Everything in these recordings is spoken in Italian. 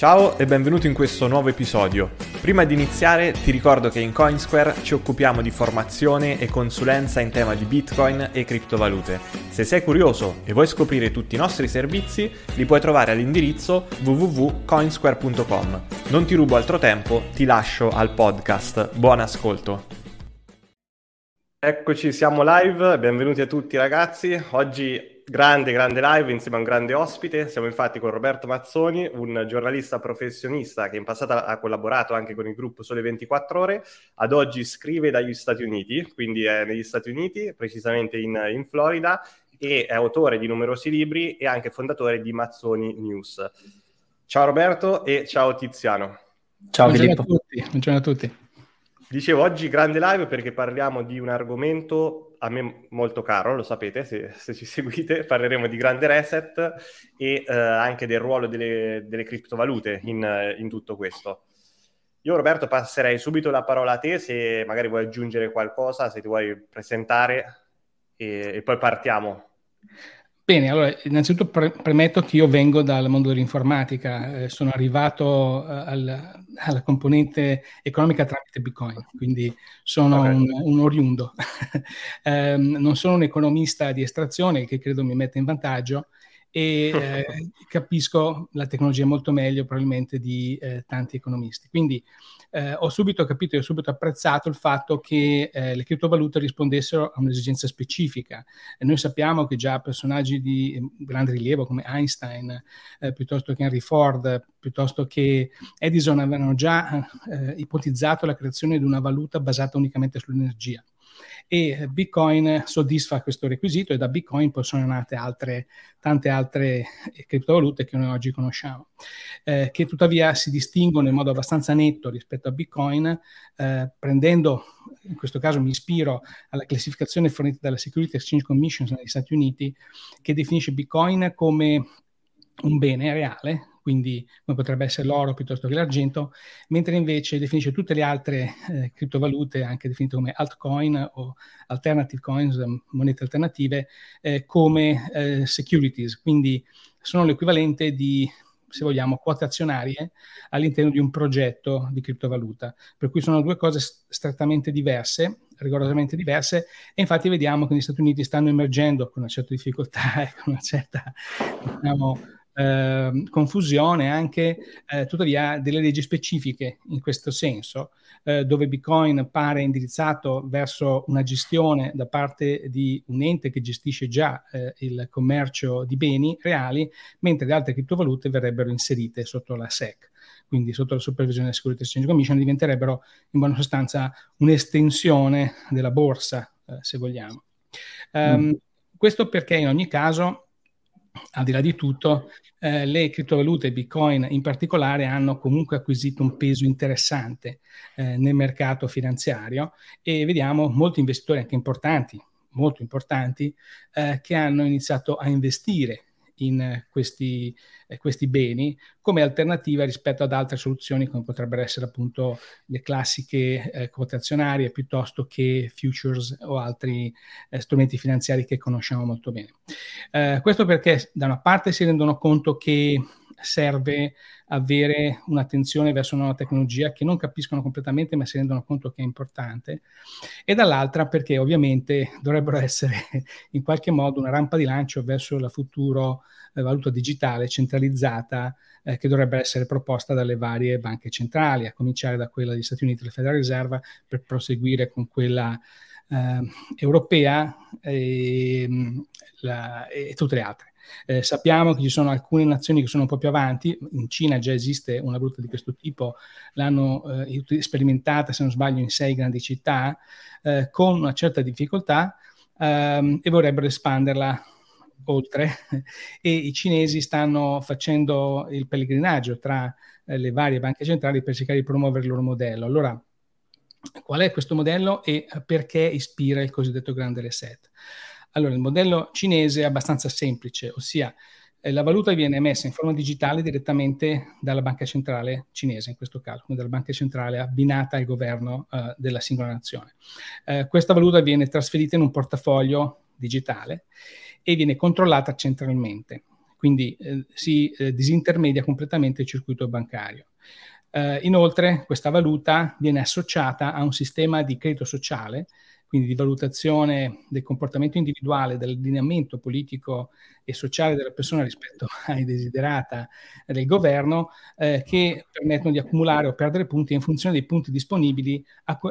Ciao e benvenuto in questo nuovo episodio. Prima di iniziare ti ricordo che in Coinsquare ci occupiamo di formazione e consulenza in tema di Bitcoin e criptovalute. Se sei curioso e vuoi scoprire tutti i nostri servizi, li puoi trovare all'indirizzo www.coinsquare.com. Non ti rubo altro tempo, ti lascio al podcast. Buon ascolto. Eccoci, siamo live, benvenuti a tutti ragazzi. Oggi grande, grande live insieme a un grande ospite. Siamo infatti con Roberto Mazzoni, un giornalista professionista che in passato ha collaborato anche con il gruppo Sole 24 Ore. Ad oggi scrive dagli Stati Uniti, quindi è negli Stati Uniti, precisamente in, in Florida, e è autore di numerosi libri e anche fondatore di Mazzoni News. Ciao Roberto e ciao Tiziano. Ciao Buongiorno Filippo. A tutti. Buongiorno a tutti. Dicevo oggi grande live perché parliamo di un argomento a me molto caro, lo sapete se, se ci seguite, parleremo di grande reset e eh, anche del ruolo delle, delle criptovalute in, in, tutto questo. Io Roberto passerei subito la parola a te se magari vuoi aggiungere qualcosa, se ti vuoi presentare e, e poi partiamo. Bene, allora innanzitutto pre- premetto che io vengo dal mondo dell'informatica, eh, sono arrivato eh, al, alla componente economica tramite Bitcoin, quindi sono un, un, oriundo. eh, non sono un economista di estrazione che credo mi metta in vantaggio e eh, capisco la tecnologia molto meglio probabilmente di eh, tanti economisti. Quindi eh, ho subito capito e ho subito apprezzato il fatto che eh, le criptovalute rispondessero a un'esigenza specifica. E noi sappiamo che già personaggi di eh, grande rilievo come Einstein, eh, piuttosto che Henry Ford, piuttosto che Edison avevano già eh, ipotizzato la creazione di una valuta basata unicamente sull'energia e Bitcoin soddisfa questo requisito e da Bitcoin poi sono nate altre, tante altre criptovalute che noi oggi conosciamo, eh, che tuttavia si distinguono in modo abbastanza netto rispetto a Bitcoin, eh, prendendo, in questo caso mi ispiro alla classificazione fornita dalla Security Exchange Commission negli Stati Uniti, che definisce Bitcoin come un bene reale, quindi come potrebbe essere l'oro piuttosto che l'argento, mentre invece definisce tutte le altre eh, criptovalute, anche definite come altcoin o alternative coins, ehm, monete alternative, eh, come eh, securities, quindi sono l'equivalente di se vogliamo, quote azionarie all'interno di un progetto di criptovaluta. Per cui sono due cose strettamente diverse, rigorosamente diverse, e infatti vediamo che negli Stati Uniti stanno emergendo con una certa difficoltà e con una certa, diciamo, eh, confusione anche eh, tuttavia delle leggi specifiche in questo senso, eh, dove Bitcoin pare indirizzato verso una gestione da parte di un ente che gestisce già eh, il commercio di beni reali, mentre le altre criptovalute verrebbero inserite sotto la SEC quindi sotto la supervisione della Security Exchange Commission, diventerebbero in buona sostanza un'estensione della borsa, eh, se vogliamo. Um, mm. Questo perché in ogni caso al di là di tutto, eh, le criptovalute, Bitcoin in particolare, hanno comunque acquisito un peso interessante eh, nel mercato finanziario e vediamo molti investitori anche importanti, molto importanti, eh, che hanno iniziato a investire in questi, eh, questi, beni come alternativa rispetto ad altre soluzioni come potrebbero essere appunto le classiche eh, quote azionarie piuttosto che futures o altri eh, strumenti finanziari che conosciamo molto bene. Eh, questo perché da una parte si rendono conto che serve avere un'attenzione verso una nuova tecnologia che non capiscono completamente ma si rendono conto che è importante e dall'altra perché ovviamente dovrebbero essere in qualche modo una rampa di lancio verso la futuro eh, valuta digitale centralizzata eh, che dovrebbe essere proposta dalle varie banche centrali, a cominciare da quella degli Stati Uniti, la Federal Reserve, per proseguire con quella eh, europea e, la, e tutte le altre. Eh, sappiamo che ci sono alcune nazioni che sono un po' più avanti, in Cina già esiste una valuta di questo tipo, l'hanno eh, sperimentata se non sbaglio in sei grandi città, eh, con una certa difficoltà ehm, e vorrebbero espanderla oltre e i cinesi stanno facendo il pellegrinaggio tra eh, le varie banche centrali per cercare di promuovere il loro modello. Allora, qual è questo modello e perché ispira il cosiddetto grande reset? Allora, il modello cinese è abbastanza semplice, ossia eh, la valuta viene emessa in forma digitale direttamente dalla banca centrale cinese, in questo caso, dalla banca centrale abbinata al governo eh, della singola nazione. Eh, questa valuta viene trasferita in un portafoglio digitale e viene controllata centralmente, quindi eh, si eh, disintermedia completamente il circuito bancario. Uh, inoltre questa valuta viene associata a un sistema di credito sociale quindi di valutazione del comportamento individuale, dell'allineamento politico e sociale della persona rispetto ai desiderata del governo, eh, che permettono di accumulare o perdere punti in funzione dei punti disponibili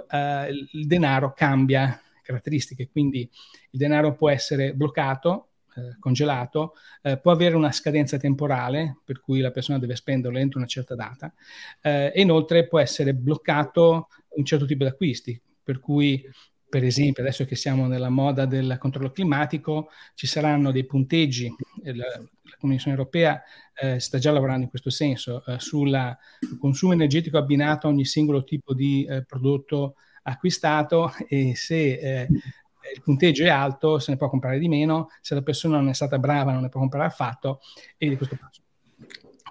eh, il denaro cambia caratteristiche, quindi il denaro può essere bloccato, eh, congelato, eh, può avere una scadenza temporale per cui la persona deve spenderlo entro una certa data eh, e inoltre può essere bloccato un certo tipo di acquisti, per cui per esempio, adesso che siamo nella moda del controllo climatico, ci saranno dei punteggi, la, la Commissione europea eh, sta già lavorando in questo senso, eh, sul consumo energetico abbinato a ogni singolo tipo di eh, prodotto acquistato e se eh, il punteggio è alto se ne può comprare di meno, se la persona non è stata brava non ne può comprare affatto e di questo passo.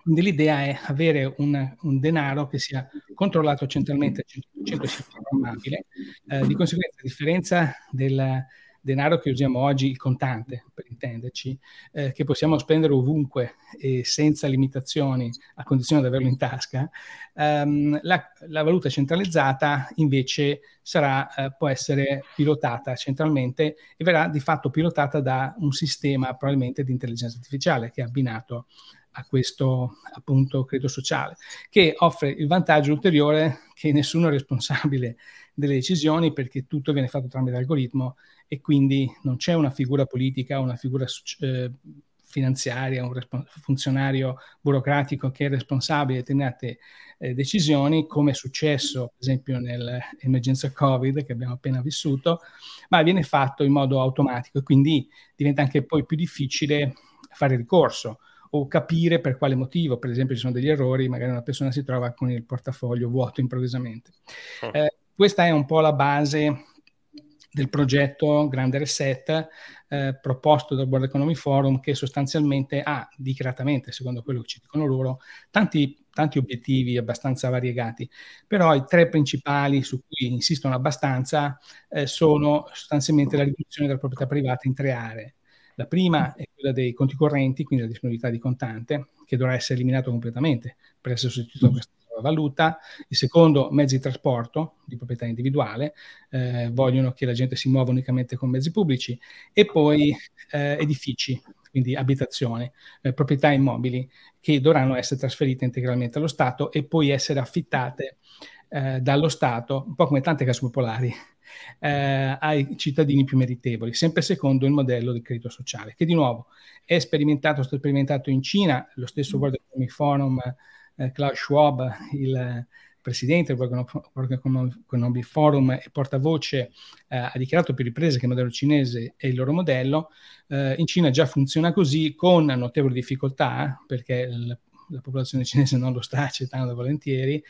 Quindi l'idea è avere un, un denaro che sia controllato centralmente, 100% sia programmabile. Eh, di conseguenza, a differenza del denaro che usiamo oggi, il contante, per intenderci, eh, che possiamo spendere ovunque e senza limitazioni, a condizione di averlo in tasca, ehm, la, la, valuta centralizzata invece sarà, eh, può essere pilotata centralmente e verrà di fatto pilotata da un sistema probabilmente di intelligenza artificiale che è abbinato a questo appunto credo sociale, che offre il vantaggio ulteriore che nessuno è responsabile delle decisioni perché tutto viene fatto tramite algoritmo e quindi non c'è una figura politica, una figura eh, finanziaria, un respons- funzionario burocratico che è responsabile di determinate eh, decisioni, come è successo per esempio nell'emergenza Covid che abbiamo appena vissuto, ma viene fatto in modo automatico e quindi diventa anche poi più difficile fare ricorso o capire per quale motivo, per esempio ci sono degli errori, magari una persona si trova con il portafoglio vuoto improvvisamente. Oh. Eh, questa è un po' la base del progetto Grande Reset eh, proposto dal World Economic Forum che sostanzialmente ha dichiaratamente, secondo quello che ci dicono loro, tanti, tanti obiettivi abbastanza variegati, però i tre principali su cui insistono abbastanza eh, sono sostanzialmente la riduzione della proprietà privata in tre aree. La prima è quella dei conti correnti, quindi la disponibilità di contante, che dovrà essere eliminato completamente per essere sostituito da questa valuta. Il secondo, mezzi di trasporto di proprietà individuale, eh, vogliono che la gente si muova unicamente con mezzi pubblici. E poi eh, edifici, quindi abitazioni, eh, proprietà immobili, che dovranno essere trasferite integralmente allo Stato e poi essere affittate eh, dallo Stato, un po' come tante case popolari, eh, ai cittadini più meritevoli, sempre secondo il modello di credito sociale, che di nuovo è sperimentato, sperimentato in Cina, lo stesso mm. World Economic Forum, eh, Klaus Schwab, il presidente del World Economic Forum e portavoce, eh, ha dichiarato più riprese che il modello cinese è il loro modello. Eh, in Cina già funziona così, con notevoli difficoltà, perché il la popolazione cinese non lo sta accettando volentieri,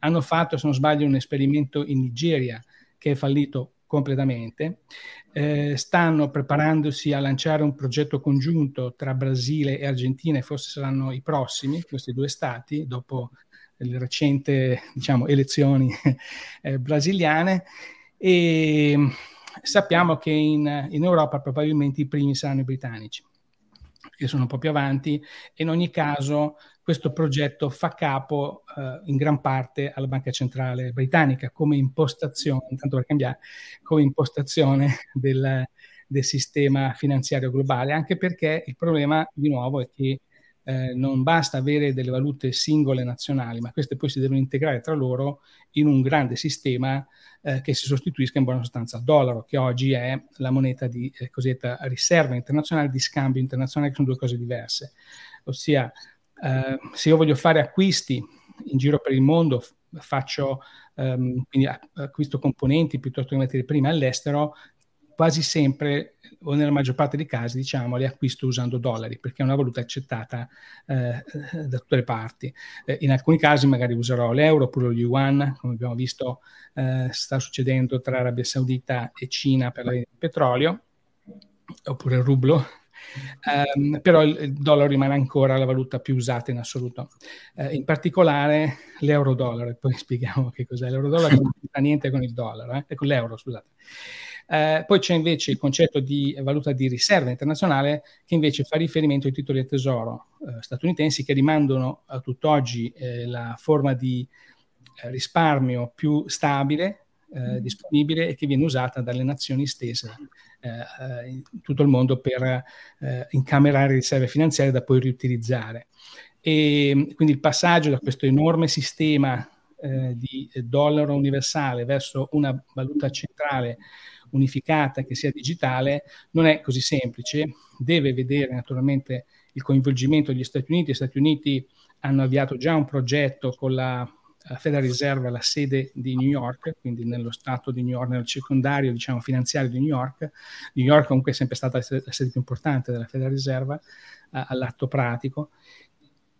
hanno fatto, se non sbaglio, un esperimento in Nigeria che è fallito completamente. Eh, stanno preparandosi a lanciare un progetto congiunto tra Brasile e Argentina e forse saranno i prossimi, questi due stati, dopo le recenti diciamo, elezioni eh, brasiliane. E sappiamo che in, in Europa probabilmente i primi saranno i britannici che sono un po' più avanti. In ogni caso, questo progetto fa capo eh, in gran parte alla Banca Centrale Britannica come impostazione, intanto per cambiare, come impostazione del, del sistema finanziario globale, anche perché il problema di nuovo è che eh, non basta avere delle valute singole nazionali, ma queste poi si devono integrare tra loro in un grande sistema eh, che si sostituisca in buona sostanza al dollaro, che oggi è la moneta di eh, cosiddetta riserva internazionale di scambio internazionale, che sono due cose diverse. Ossia, eh, se io voglio fare acquisti in giro per il mondo, faccio ehm, quindi acquisto componenti piuttosto che materie prime all'estero, quasi sempre o nella maggior parte dei casi, diciamo, le acquisto usando dollari, perché è una valuta accettata eh, da tutte le parti. Eh, in alcuni casi magari userò l'euro oppure lo yuan, come abbiamo visto eh, sta succedendo tra Arabia Saudita e Cina per il petrolio, oppure il rublo, Um, però il, il, dollaro rimane ancora la valuta più usata in assoluto. Uh, in particolare l'euro-dollaro, e poi spieghiamo che cos'è l'euro-dollaro, non c'entra niente con il dollaro, eh? con l'euro, scusate. Uh, poi c'è invece il concetto di valuta di riserva internazionale che invece fa riferimento ai titoli del tesoro uh, statunitensi che rimandano a tutt'oggi la forma di risparmio più stabile eh, disponibile e che viene usata dalle nazioni stesse eh, eh, in tutto il mondo per eh, incamerare riserve finanziarie da poi riutilizzare. E quindi il passaggio da questo enorme sistema eh, di dollaro universale verso una valuta centrale unificata che sia digitale non è così semplice, deve vedere naturalmente il coinvolgimento degli Stati Uniti. Gli Stati Uniti hanno avviato già un progetto con la Federal Reserve la sede di New York, quindi nello stato di New York, nel circondario diciamo, finanziario di New York. New York comunque è sempre stata la sede più importante della Federal Reserve uh, all'atto pratico.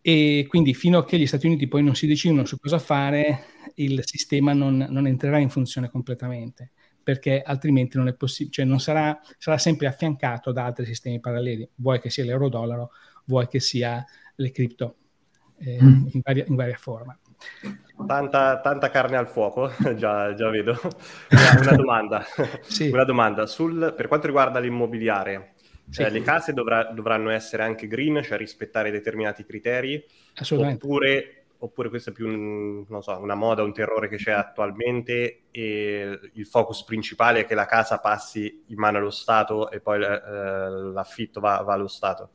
E quindi fino a che gli Stati Uniti poi non si decidono su cosa fare, il sistema non, non entrerà in funzione completamente perché altrimenti non è possibile, cioè non sarà, sarà sempre affiancato da altri sistemi paralleli, vuoi che sia l'euro-dollaro, vuoi che sia le cripto eh, mm. in, varia, in varia forma. Tanta, tanta, carne al fuoco, già, già vedo. Una, domanda, sì. una domanda. Sul, per quanto riguarda l'immobiliare, sì. eh, le case dovrà, dovranno essere anche green, cioè rispettare determinati criteri, oppure oppure questa è più un, so, una moda, un terrore che c'è attualmente e il focus principale è che la casa passi in mano allo Stato e poi eh, l'affitto va, va, allo Stato?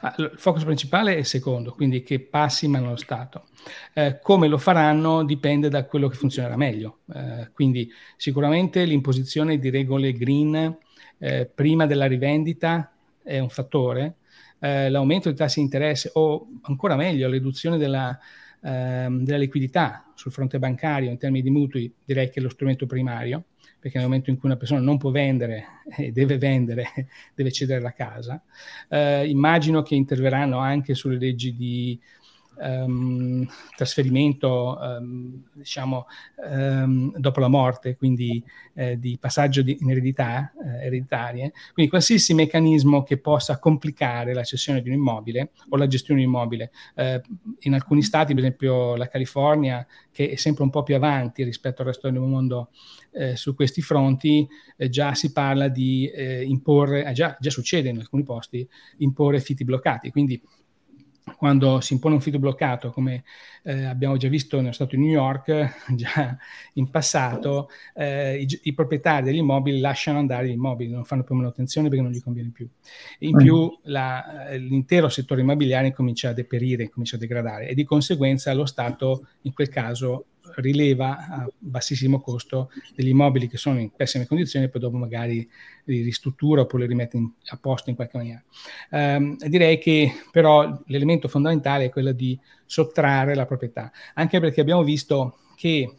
Ah, il focus principale è il secondo, quindi che passi in mano allo Stato. Eh, come lo faranno dipende da quello che funzionerà meglio. Eh, quindi sicuramente l'imposizione di regole green eh, prima della rivendita è un fattore, eh, l'aumento dei tassi di interesse o ancora meglio la riduzione della ehm, della liquidità sul fronte bancario in termini di mutui, direi che è lo strumento primario, perché nel momento in cui una persona non può vendere e deve vendere, deve cedere la casa. Eh, immagino che interverranno anche sulle leggi di um, trasferimento, um, diciamo, um, dopo la morte, quindi eh, di passaggio di, in eredità, eh, ereditarie. Quindi qualsiasi meccanismo che possa complicare la cessione di un immobile o la gestione di un immobile. Eh, in alcuni stati, per esempio la California, che è sempre un po' più avanti rispetto al resto del mondo eh, su questi fronti, eh, già si parla di eh, imporre, ah, già, già succede in alcuni posti, imporre fitti bloccati. Quindi quando si impone un fido bloccato, come eh, abbiamo già visto nello Stato di New York, già in passato, eh, i, i, proprietari degli immobili lasciano andare gli immobili, non fanno più manutenzione perché non gli conviene più. In più la, l'intero settore immobiliare comincia a deperire, comincia a degradare e di conseguenza lo Stato in quel caso rileva a bassissimo costo degli immobili che sono in pessime condizioni e poi dopo magari li ristruttura oppure li rimette in, a posto in qualche maniera. Um, direi che però l'elemento fondamentale è quello di sottrarre la proprietà, anche perché abbiamo visto che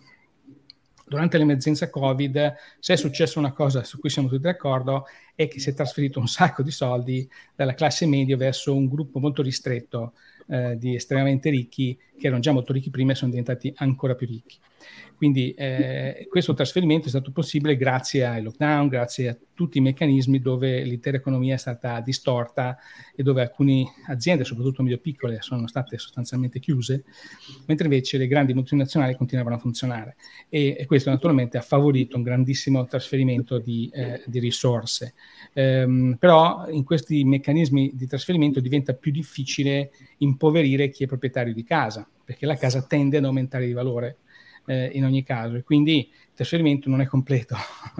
durante l'emergenza Covid, se è successa una cosa su cui siamo tutti d'accordo, è che si è trasferito un sacco di soldi dalla classe media verso un gruppo molto ristretto eh, di estremamente ricchi che erano già molto ricchi prima e sono diventati ancora più ricchi. Quindi eh, questo trasferimento è stato possibile grazie ai lockdown, grazie a tutti i meccanismi dove l'intera economia è stata distorta e dove alcune aziende, soprattutto medio piccole, sono state sostanzialmente chiuse, mentre invece le grandi multinazionali continuavano a funzionare. E, e questo naturalmente ha favorito un grandissimo trasferimento di, eh, di risorse. Um, però in questi meccanismi di trasferimento diventa più difficile impoverire chi è proprietario di casa, perché la casa tende ad aumentare di valore eh, in ogni caso e quindi il trasferimento non è completo.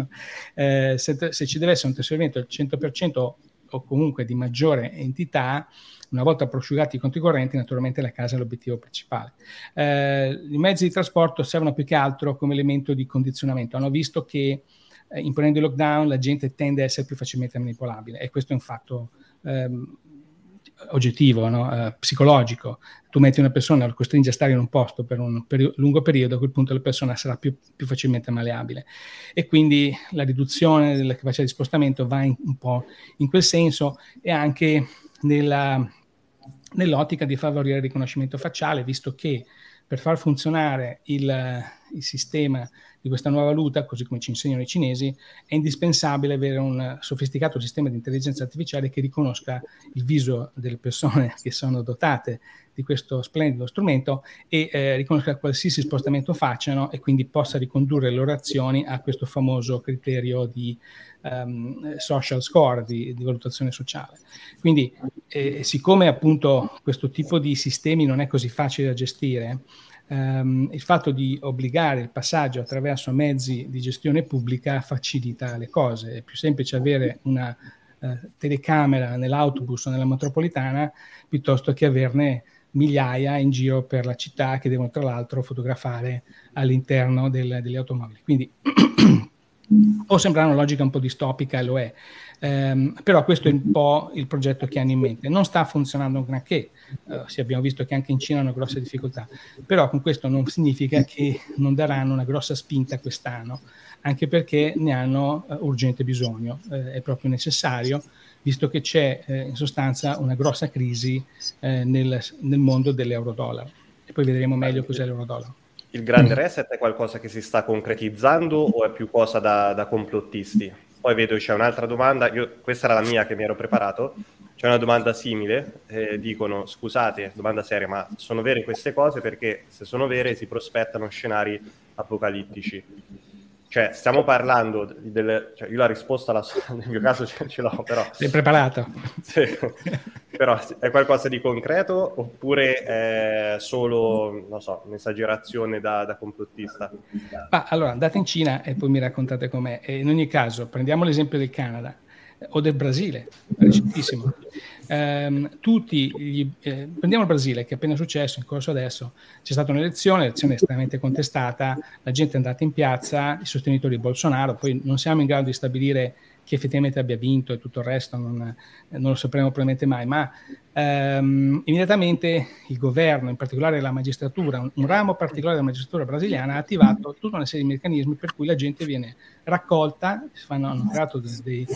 eh, se, se, ci deve essere un trasferimento al 100% o comunque di maggiore entità, una volta prosciugati i conti correnti, naturalmente la casa è l'obiettivo principale. Eh, I mezzi di trasporto servono più che altro come elemento di condizionamento. Hanno visto che eh, imponendo il lockdown la gente tende a essere più facilmente manipolabile e questo è un fatto ehm, oggettivo, no? uh, psicologico. Tu metti una persona, lo costringi a stare in un posto per un peri- lungo periodo, a quel punto la persona sarà più, più, facilmente maleabile. E quindi la riduzione della capacità di spostamento va in, un po' in quel senso e anche nella, nell'ottica di favorire il riconoscimento facciale, visto che per far funzionare il, il sistema di questa nuova valuta, così come ci insegnano i cinesi, è indispensabile avere un sofisticato sistema di intelligenza artificiale che riconosca il viso delle persone che sono dotate di questo splendido strumento e eh, riconosca qualsiasi spostamento facciano e quindi possa ricondurre le loro azioni a questo famoso criterio di um, social score, di, di, valutazione sociale. Quindi, eh, siccome appunto questo tipo di sistemi non è così facile da gestire, Um, il fatto di obbligare il passaggio attraverso mezzi di gestione pubblica facilita le cose. È più semplice avere una uh, telecamera nell'autobus o nella metropolitana piuttosto che averne migliaia in giro per la città che devono tra l'altro fotografare all'interno del, delle automobili. Quindi può sembrare una logica un po' distopica lo è, ehm, però questo è un po' il progetto che hanno in mente. Non sta funzionando un granché, eh, sì, abbiamo visto che anche in Cina hanno grosse difficoltà, però con questo non significa che non daranno una grossa spinta quest'anno, anche perché ne hanno eh, urgente bisogno, eh, è proprio necessario visto che c'è in sostanza una grossa crisi nel, nel, mondo dell'euro-dollaro. E poi vedremo meglio cos'è l'euro-dollaro. Il grande reset è qualcosa che si sta concretizzando o è più cosa da, da complottisti? Poi vedo c'è un'altra domanda, Io, questa era la mia che mi ero preparato, c'è una domanda simile, eh, dicono scusate, domanda seria, ma sono vere queste cose perché se sono vere si prospettano scenari apocalittici. Cioè, stiamo parlando delle... Cioè, io la risposta la so, nel mio caso ce, ce l'ho, però... Sei preparato? Sì, però è qualcosa di concreto oppure è solo, non so, un'esagerazione da, da complottista? Ah, allora, andate in Cina e poi mi raccontate com'è. E in ogni caso, prendiamo l'esempio del Canada o del Brasile, recentissimo. Um, tutti gli, eh, prendiamo il Brasile, che è appena successo, in corso adesso, c'è stata un'elezione, l'elezione è estremamente contestata, la gente è andata in piazza, i sostenitori di Bolsonaro, poi non siamo in grado di stabilire chi effettivamente abbia vinto e tutto il resto non, non lo sapremo probabilmente mai, ma ehm, immediatamente il governo, in particolare la magistratura, un, un, ramo particolare della magistratura brasiliana ha attivato tutta una serie di meccanismi per cui la gente viene raccolta, si fanno, hanno creato dei, dei,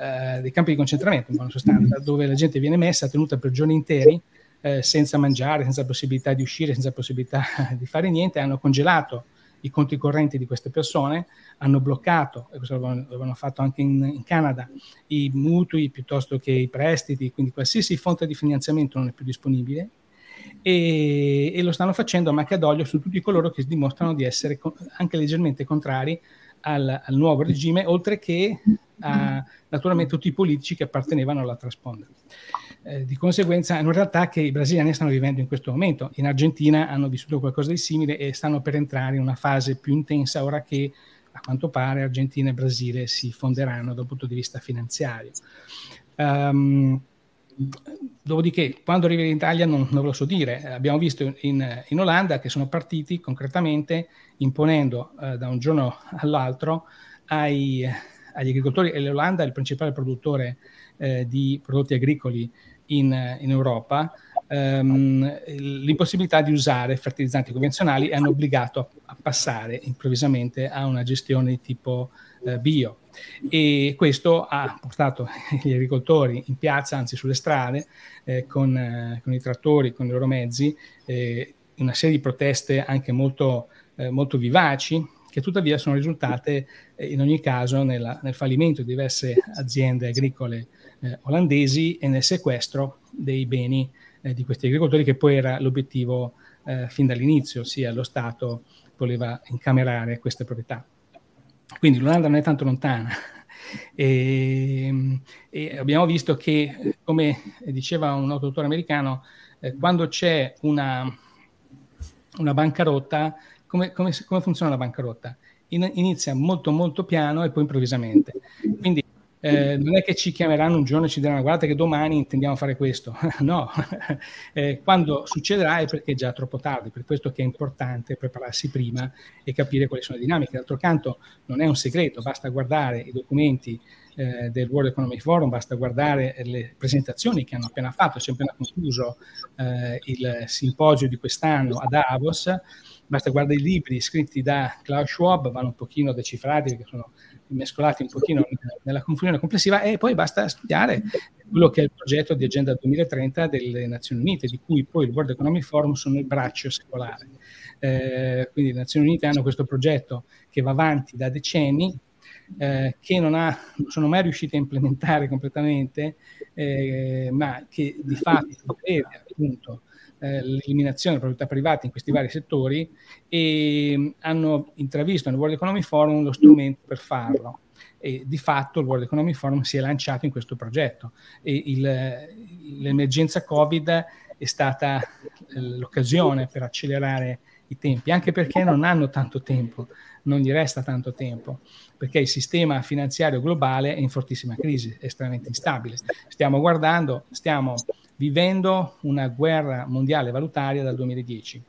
eh, dei campi di concentramento in buona sostanza, dove la gente viene messa, tenuta per giorni interi, eh, senza mangiare, senza possibilità di uscire, senza possibilità di fare niente, hanno congelato i conti correnti di queste persone, hanno bloccato, e questo l'avevano fatto anche in, in, Canada, i mutui piuttosto che i prestiti, quindi qualsiasi fonte di finanziamento non è più disponibile e, e lo stanno facendo a macchia su tutti coloro che dimostrano di essere co- anche leggermente contrari al, al, nuovo regime, oltre che a naturalmente tutti i politici che appartenevano all'altra sponda. Eh, di conseguenza è una realtà che i brasiliani stanno vivendo in questo momento. In Argentina hanno vissuto qualcosa di simile e stanno per entrare in una fase più intensa ora che a quanto pare Argentina e Brasile si fonderanno dal punto di vista finanziario. Um, dopodiché, quando arriva in Italia non, non, ve lo so dire. Abbiamo visto in, in Olanda che sono partiti concretamente imponendo uh, da un giorno all'altro ai, agli agricoltori, e l'Olanda è il principale produttore eh, di prodotti agricoli in, in Europa ehm, l'impossibilità di usare fertilizzanti convenzionali e hanno obbligato a, a passare improvvisamente a una gestione di tipo eh, bio. E questo ha portato gli agricoltori in piazza, anzi sulle strade, eh, con, eh, con, i trattori, con i loro mezzi, eh, una serie di proteste anche molto, eh, molto vivaci, che tuttavia sono risultate eh, in ogni caso nella, nel fallimento di diverse aziende agricole eh, olandesi e nel sequestro dei beni eh, di questi agricoltori, che poi era l'obiettivo eh, fin dall'inizio, ossia lo Stato voleva incamerare queste proprietà. Quindi l'Olanda non è tanto lontana. E, e abbiamo visto che, come diceva un autore americano, eh, quando c'è una, una bancarotta, come, come, come, funziona la bancarotta? In, inizia molto molto piano e poi improvvisamente. Quindi eh, non è che ci chiameranno un giorno e ci diranno guardate che domani intendiamo fare questo, no, eh, quando succederà è perché è già troppo tardi, per questo che è importante prepararsi prima e capire quali sono le dinamiche. D'altro canto non è un segreto, basta guardare i documenti eh, del World Economic Forum, basta guardare le presentazioni che hanno appena fatto, si è appena concluso eh, il simposio di quest'anno a Davos, basta guardare i libri scritti da Klaus Schwab, vanno un pochino decifrati perché sono mescolati un pochino nella confusione complessiva e poi basta studiare quello che è il progetto di Agenda 2030 delle Nazioni Unite, di cui poi il World Economic Forum sono il braccio secolare. Eh, quindi le Nazioni Unite hanno questo progetto che va avanti da decenni, eh, che non, ha, non, sono mai riusciti a implementare completamente, eh, ma che di fatto prevede appunto eh, l'eliminazione della proprietà privata in questi vari settori e mm, hanno intravisto nel World Economic Forum lo strumento per farlo. E di fatto il World Economic Forum si è lanciato in questo progetto e il, l'emergenza Covid è stata eh, l'occasione per accelerare i tempi, anche perché non hanno tanto tempo, non gli resta tanto tempo, perché il sistema finanziario globale è in fortissima crisi, estremamente instabile. Stiamo guardando, stiamo vivendo una guerra mondiale valutaria dal 2010.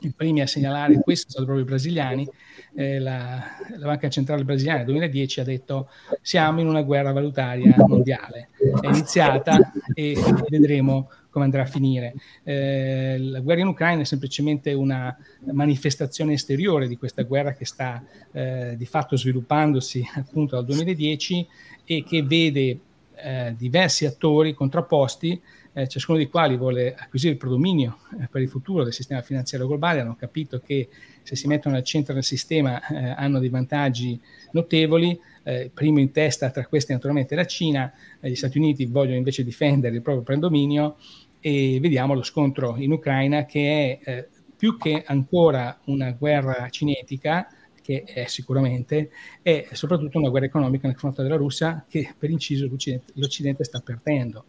I primi a segnalare questo sono proprio i brasiliani. Eh, la, la, Banca Centrale Brasiliana nel 2010 ha detto siamo in una guerra valutaria mondiale. È iniziata e vedremo come andrà a finire. Eh, la guerra in Ucraina è semplicemente una manifestazione esteriore di questa guerra che sta eh, di fatto sviluppandosi appunto dal 2010 e che vede eh, diversi attori contrapposti, eh, ciascuno dei quali vuole acquisire il predominio eh, per il futuro del sistema finanziario globale, hanno capito che se si mettono al centro del sistema eh, hanno dei vantaggi notevoli, eh, primo in testa tra questi naturalmente la Cina, gli Stati Uniti vogliono invece difendere il proprio predominio e vediamo lo scontro in Ucraina che è eh, più che ancora una guerra cinetica, che è sicuramente, è soprattutto una guerra economica nei confronti della Russia che per inciso l'Occidente, l'Occidente sta perdendo.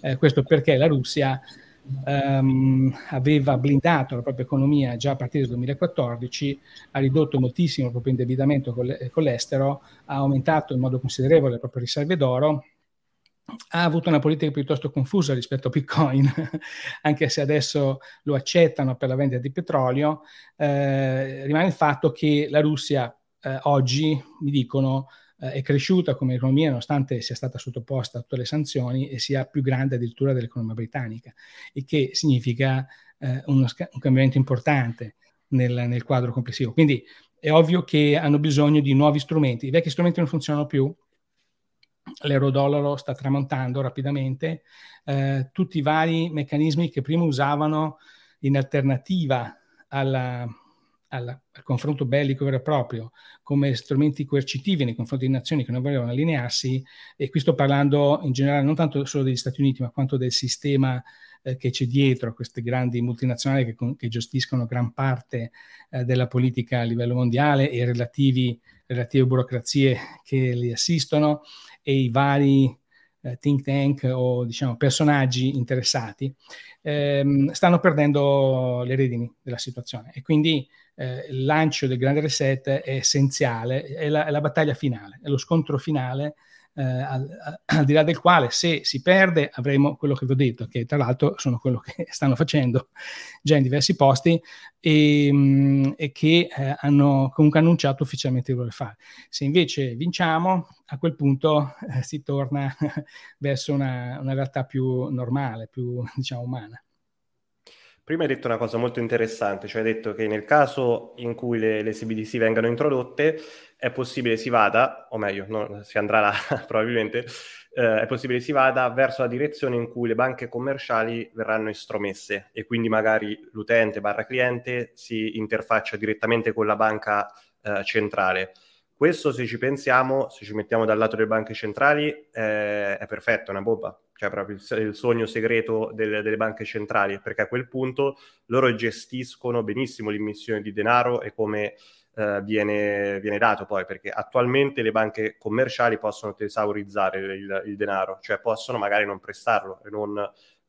Eh, questo perché la Russia um, aveva blindato la propria economia già a partire dal 2014, ha ridotto moltissimo il proprio indebitamento le, con l'estero, ha aumentato in modo considerevole le proprie riserve d'oro ha avuto una politica piuttosto confusa rispetto a Bitcoin, anche se adesso lo accettano per la vendita di petrolio, eh, rimane il fatto che la Russia eh, oggi, mi dicono, eh, è cresciuta come economia nonostante sia stata sottoposta a tutte le sanzioni e sia più grande addirittura dell'economia britannica, il che significa eh, uno, un cambiamento importante nel, nel quadro complessivo. Quindi è ovvio che hanno bisogno di nuovi strumenti. I vecchi strumenti non funzionano più, l'euro-dollaro sta tramontando rapidamente, eh, tutti i vari meccanismi che prima usavano in alternativa alla, alla, al confronto bellico vero e proprio, come strumenti coercitivi nei confronti di nazioni che non volevano allinearsi, e qui sto parlando in generale non tanto solo degli Stati Uniti, ma quanto del sistema eh, che c'è dietro a queste grandi multinazionali che, che gestiscono gran parte eh, della politica a livello mondiale e relativi, relative burocrazie che li assistono e i vari eh, think tank o diciamo personaggi interessati ehm, stanno perdendo le redini della situazione. E quindi eh, il lancio del grande reset è essenziale, è la, è la battaglia finale, è lo scontro finale eh, al, al, di là del quale se si perde avremo quello che vi ho detto, che tra l'altro sono quello che stanno facendo già in diversi posti e, mh, mm, e che eh, hanno comunque annunciato ufficialmente di voler fare. Se invece vinciamo, a quel punto eh, si torna verso una, una realtà più normale, più diciamo umana. Prima hai detto una cosa molto interessante, cioè hai detto che nel caso in cui le, le CBDC vengano introdotte è possibile si vada, o meglio, no, si andrà là probabilmente, eh, è possibile si vada verso la direzione in cui le banche commerciali verranno estromesse e quindi magari l'utente barra cliente si interfaccia direttamente con la banca eh, centrale. Questo se ci pensiamo, se ci mettiamo dal lato delle banche centrali, eh, è perfetto, è una bomba cioè proprio il, sogno segreto delle, delle, banche centrali, perché a quel punto loro gestiscono benissimo l'immissione di denaro e come eh, viene, viene, dato poi, perché attualmente le banche commerciali possono tesaurizzare il, il denaro, cioè possono magari non prestarlo e non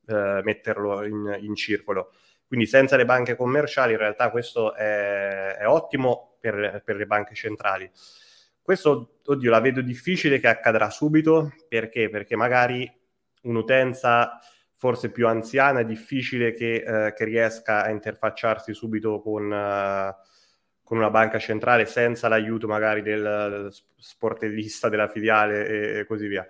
eh, metterlo in, in, circolo. Quindi senza le banche commerciali in realtà questo è, è ottimo per, per le banche centrali. Questo, oddio, la vedo difficile che accadrà subito, perché? Perché magari un'utenza forse più anziana è difficile che, eh, che riesca a interfacciarsi subito con, uh, con una banca centrale senza l'aiuto magari del sportellista della filiale e così via?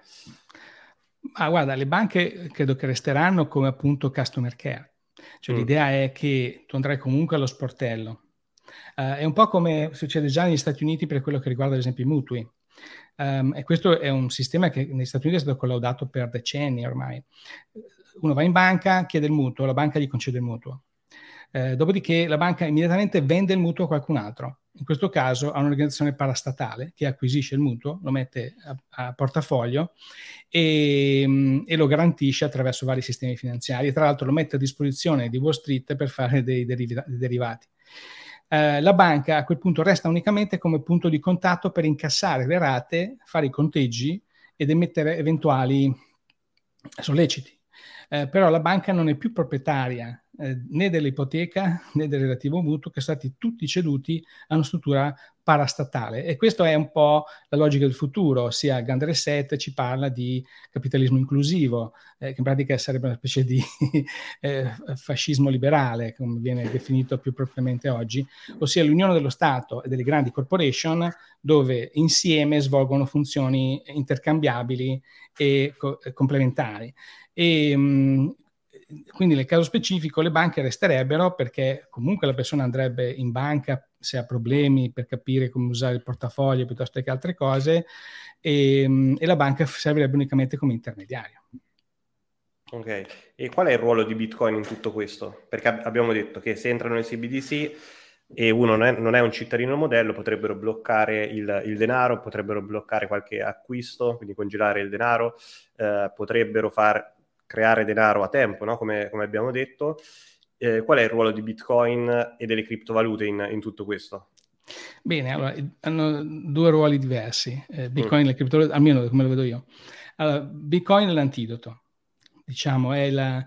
Ma guarda, le banche credo che resteranno come appunto customer care. Cioè mm. l'idea è che tu andrai comunque allo sportello. Uh, è un po' come succede già negli Stati Uniti per quello che riguarda ad esempio i mutui. Um, e questo è un sistema che negli Stati Uniti è stato collaudato per decenni ormai. Uno va in banca, chiede il mutuo, la banca gli concede il mutuo. Eh, dopodiché la banca immediatamente vende il mutuo a qualcun altro, in questo caso a un'organizzazione parastatale che acquisisce il mutuo, lo mette a, a portafoglio e, mm, e, lo garantisce attraverso vari sistemi finanziari tra l'altro lo mette a disposizione di Wall Street per fare dei, deriv- dei derivati. Eh, la banca a quel punto resta unicamente come punto di contatto per incassare le rate, fare i conteggi ed emettere eventuali solleciti. Eh, però la banca non è più proprietaria eh, né dell'ipoteca né del relativo mutuo che sono stati tutti ceduti a una struttura parastatale e questa è un po' la logica del futuro, ossia Gandre 7 ci parla di capitalismo inclusivo, eh, che in pratica sarebbe una specie di eh, fascismo liberale, come viene definito più propriamente oggi, ossia l'unione dello Stato e delle grandi corporation dove insieme svolgono funzioni intercambiabili e co- complementari. E, mh, quindi nel caso specifico le banche resterebbero perché comunque la persona andrebbe in banca se ha problemi per capire come usare il portafoglio piuttosto che altre cose e, mm, e la banca servirebbe unicamente come intermediario. Ok, e qual è il ruolo di Bitcoin in tutto questo? Perché abbiamo detto che se entrano nei CBDC e uno non è, non è un cittadino modello, potrebbero bloccare il, il, denaro, potrebbero bloccare qualche acquisto, quindi congelare il denaro, eh, potrebbero far creare denaro a tempo, no? come, come, abbiamo detto. Eh, qual è il ruolo di Bitcoin e delle criptovalute in, in tutto questo? Bene, allora, hanno due ruoli diversi, eh, Bitcoin mm. e le criptovalute, almeno come lo vedo io. Allora, Bitcoin è l'antidoto, diciamo, è la,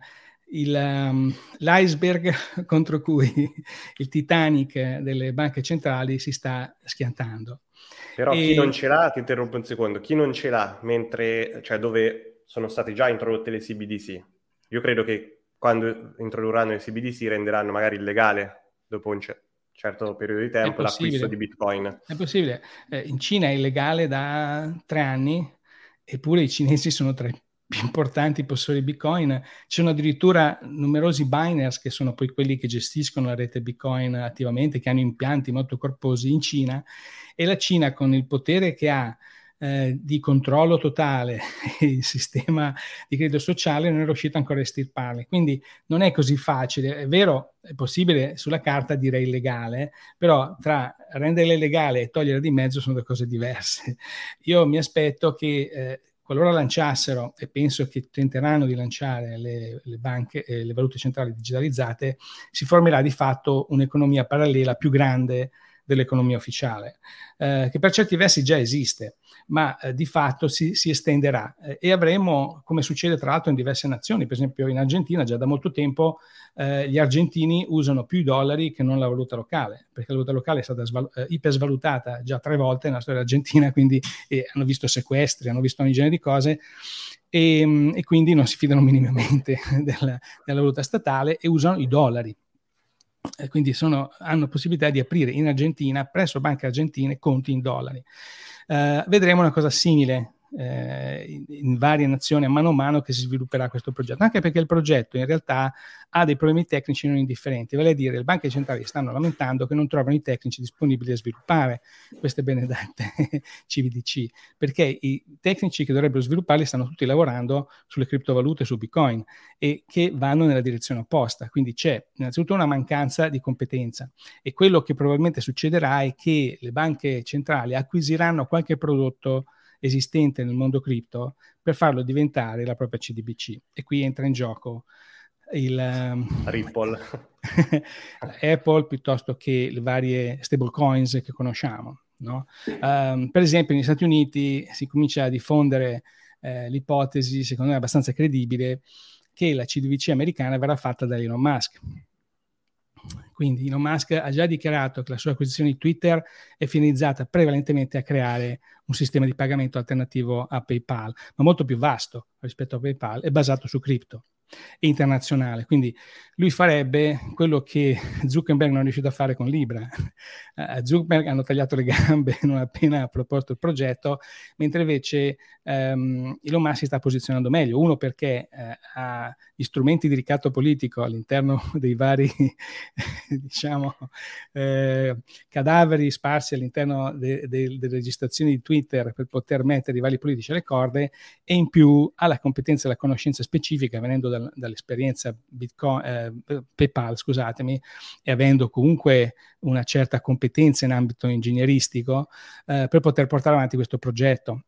il, um, l'iceberg contro cui il Titanic delle banche centrali si sta schiantando. Però e... chi non ce l'ha, ti interrompo un secondo, chi non ce l'ha, mentre, cioè dove sono state già introdotte le CBDC. Io credo che quando introdurranno le CBDC renderanno magari illegale dopo un c- certo periodo di tempo l'acquisto di Bitcoin. È possibile. Eh, in Cina è illegale da tre anni, eppure i cinesi sono tra i più importanti possessori di Bitcoin. Ci sono addirittura numerosi biners che sono poi quelli che gestiscono la rete Bitcoin attivamente, che hanno impianti molto corposi in Cina e la Cina con il potere che ha eh, di controllo totale il sistema di credito sociale non è riuscito ancora a estirparle. Quindi non è così facile. È vero, è possibile sulla carta dire illegale, però tra renderle legale e togliere di mezzo sono due cose diverse. Io mi aspetto che eh, qualora lanciassero, e penso che tenteranno di lanciare le, le banche, eh, le valute centrali digitalizzate, si formerà di fatto un'economia parallela più grande dell'economia ufficiale, eh, che per certi versi già esiste, ma eh, di fatto si, si estenderà eh, e avremo, come succede tra l'altro in diverse nazioni, per esempio in Argentina già da molto tempo eh, gli argentini usano più i dollari che non la valuta locale, perché la valuta locale è stata sval- eh, ipersvalutata già tre volte nella storia argentina, quindi hanno visto sequestri, hanno visto ogni genere di cose. E, e, quindi non si fidano minimamente della, della valuta statale e usano i dollari eh, quindi sono, hanno possibilità di aprire in Argentina, presso banche argentine, conti in dollari. Eh, vedremo una cosa simile eh, in, in, varie nazioni a mano a mano che si svilupperà questo progetto, anche perché il progetto in realtà ha dei problemi tecnici non indifferenti, vale a dire le banche centrali stanno lamentando che non trovano i tecnici disponibili a sviluppare queste benedette CVDC, perché i tecnici che dovrebbero svilupparli stanno tutti lavorando sulle criptovalute, su Bitcoin e che vanno nella direzione opposta, quindi c'è innanzitutto una mancanza di competenza e quello che probabilmente succederà è che le banche centrali acquisiranno qualche prodotto esistente nel mondo cripto per farlo diventare la propria CDBC. E qui entra in gioco il um, Ripple, Apple piuttosto che le varie stablecoins che conosciamo. No? Um, per esempio, negli Stati Uniti si comincia a diffondere eh, l'ipotesi, secondo me abbastanza credibile, che la CDBC americana verrà fatta da Elon Musk. Quindi Elon Musk ha già dichiarato che la sua acquisizione di Twitter è finalizzata prevalentemente a creare un sistema di pagamento alternativo a PayPal, ma molto più vasto rispetto a PayPal e basato su cripto. internazionale. Quindi lui farebbe quello che Zuckerberg non è riuscito a fare con Libra. A Zuckerberg hanno tagliato le gambe non appena proposto il progetto, mentre invece um, Elon Musk si sta posizionando meglio. Uno perché eh, ha gli strumenti di ricatto politico all'interno dei vari, diciamo, eh, cadaveri sparsi all'interno de- de- delle registrazioni di Twitter per poter mettere i vari politici alle corde e in più ha la competenza e la conoscenza specifica venendo dal, dall'esperienza Bitcoin, eh, PayPal, scusatemi, e avendo comunque una certa competenza in ambito ingegneristico eh, per poter portare avanti questo progetto.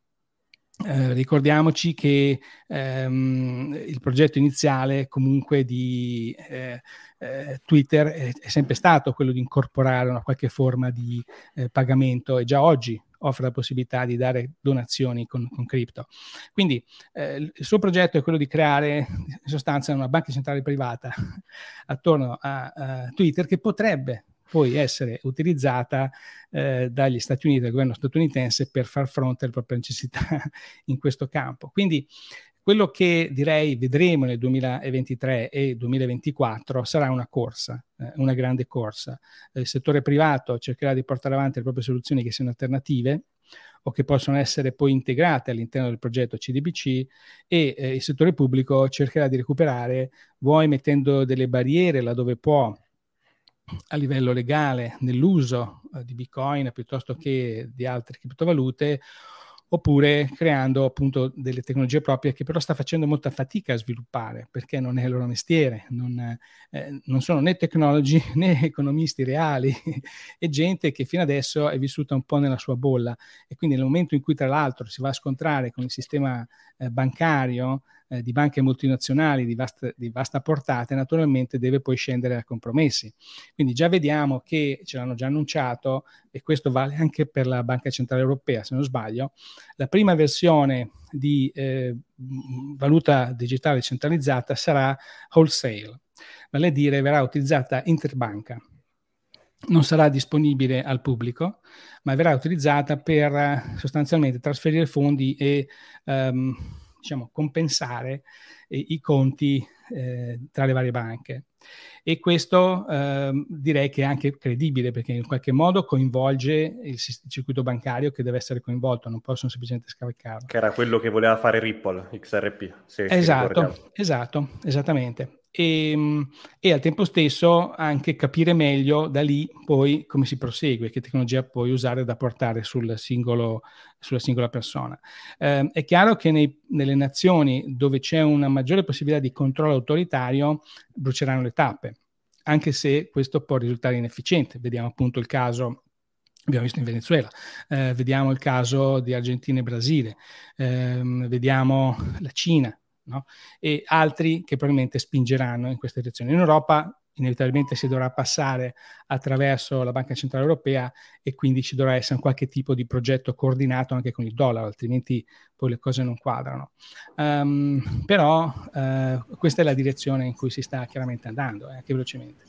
Eh, ricordiamoci che ehm, il progetto iniziale comunque di eh, eh, Twitter è, è, sempre stato quello di incorporare una qualche forma di eh, pagamento e già oggi offre la possibilità di dare donazioni con, con cripto. Quindi eh, il suo progetto è quello di creare in sostanza una banca centrale privata attorno a, a Twitter che potrebbe poi essere utilizzata eh, dagli Stati Uniti, dal governo statunitense, per far fronte alle proprie necessità in questo campo. Quindi quello che direi vedremo nel 2023 e 2024 sarà una corsa, eh, una grande corsa. Il settore privato cercherà di portare avanti le proprie soluzioni che siano alternative o che possono essere poi integrate all'interno del progetto CDBC e eh, il settore pubblico cercherà di recuperare, vuoi mettendo delle barriere laddove può, a livello legale nell'uso eh, di Bitcoin piuttosto che di altre criptovalute oppure creando appunto delle tecnologie proprie che però sta facendo molta fatica a sviluppare perché non è il loro mestiere, non, eh, non sono né tecnologi né economisti reali, è gente che fino adesso è vissuta un po' nella sua bolla. E quindi nel momento in cui tra l'altro si va a scontrare con il sistema eh, bancario eh, di banche multinazionali di vasta, di vasta, portata, naturalmente deve poi scendere a compromessi. Quindi già vediamo che ce l'hanno già annunciato, e questo vale anche per la Banca Centrale Europea, se non sbaglio, la prima versione di eh, valuta digitale centralizzata sarà wholesale, vale a dire verrà utilizzata interbanca. Non sarà disponibile al pubblico, ma verrà utilizzata per eh, sostanzialmente trasferire fondi e um, diciamo, compensare eh, i conti eh, tra le varie banche. E questo eh, direi che è anche credibile perché in qualche modo coinvolge il, il, circuito bancario che deve essere coinvolto, non possono semplicemente scavalcarlo. Che era quello che voleva fare Ripple, XRP. esatto, esatto, esattamente e, ehm, e, al tempo stesso anche capire meglio da lì poi come si prosegue, che tecnologia puoi usare da portare sul singolo, sulla singola persona. Eh, è chiaro che nei, nelle nazioni dove c'è una maggiore possibilità di controllo autoritario bruceranno le tappe, anche se questo può risultare inefficiente. Vediamo appunto il caso abbiamo visto in Venezuela, eh, vediamo il caso di Argentina e Brasile, eh, vediamo la Cina, no? e altri che probabilmente spingeranno in questa direzione. In Europa inevitabilmente si dovrà passare attraverso la Banca Centrale Europea e quindi ci dovrà essere qualche tipo di progetto coordinato anche con il dollaro, altrimenti poi le cose non quadrano. Um, però uh, questa è la direzione in cui si sta chiaramente andando, eh, anche velocemente.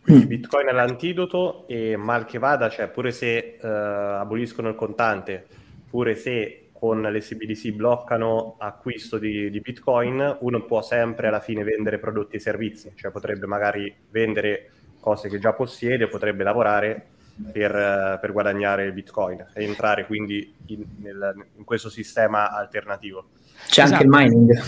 Quindi Bitcoin è l'antidoto e mal che vada, cioè pure se uh, aboliscono il contante, pure se con le CBDC bloccano acquisto di, di, Bitcoin, uno può sempre alla fine vendere prodotti e servizi, cioè potrebbe magari vendere cose che già possiede, potrebbe lavorare per, per guadagnare Bitcoin e entrare quindi in, nel, in questo sistema alternativo. C'è esatto. anche il mining.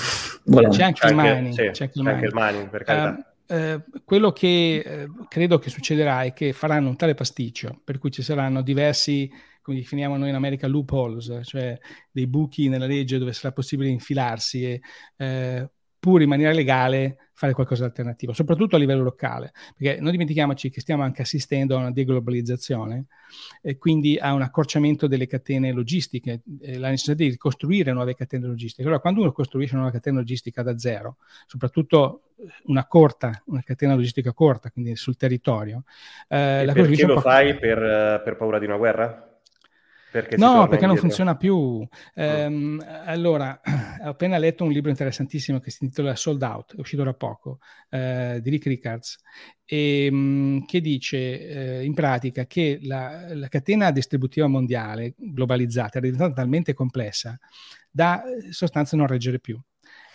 C'è anche, il mining. Sì, c'è anche il mining, mining per carità. Um, eh, quello che eh, credo che succederà è che faranno un tale pasticcio, per cui ci saranno diversi come definiamo noi in America, loopholes, cioè dei buchi nella legge dove sarà possibile infilarsi e eh, pur in maniera legale fare qualcosa di alternativo, soprattutto a livello locale, perché non dimentichiamoci che stiamo anche assistendo a una deglobalizzazione e quindi a un accorciamento delle catene logistiche, eh, la necessità di ricostruire nuove catene logistiche. Allora, quando uno costruisce una nuova catena logistica da zero, soprattutto una corta, una catena logistica corta, quindi sul territorio, eh, la perché lo fai per, per paura di una guerra? Perché no, perché non funziona più. Ehm, allora, ho appena letto un libro interessantissimo che si intitola Sold Out, è uscito da poco, eh, di Rick Rickards, e, ehm, mh, che dice eh, in pratica che la, la, catena distributiva mondiale globalizzata è diventata talmente complessa da eh, sostanza non reggere più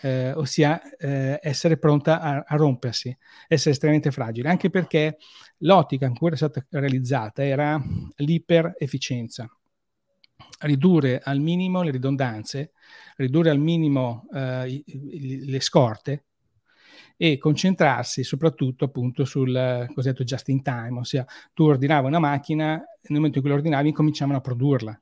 eh, ossia eh, essere pronta a, a, rompersi, essere estremamente fragile, anche perché l'ottica in cui era stata realizzata era l'iper-efficienza, ridurre al minimo le ridondanze, ridurre al minimo eh, le scorte e concentrarsi soprattutto appunto sul cosiddetto just in time, ossia tu ordinavi una macchina, nel momento in cui l'ordinavi cominciavano a produrla,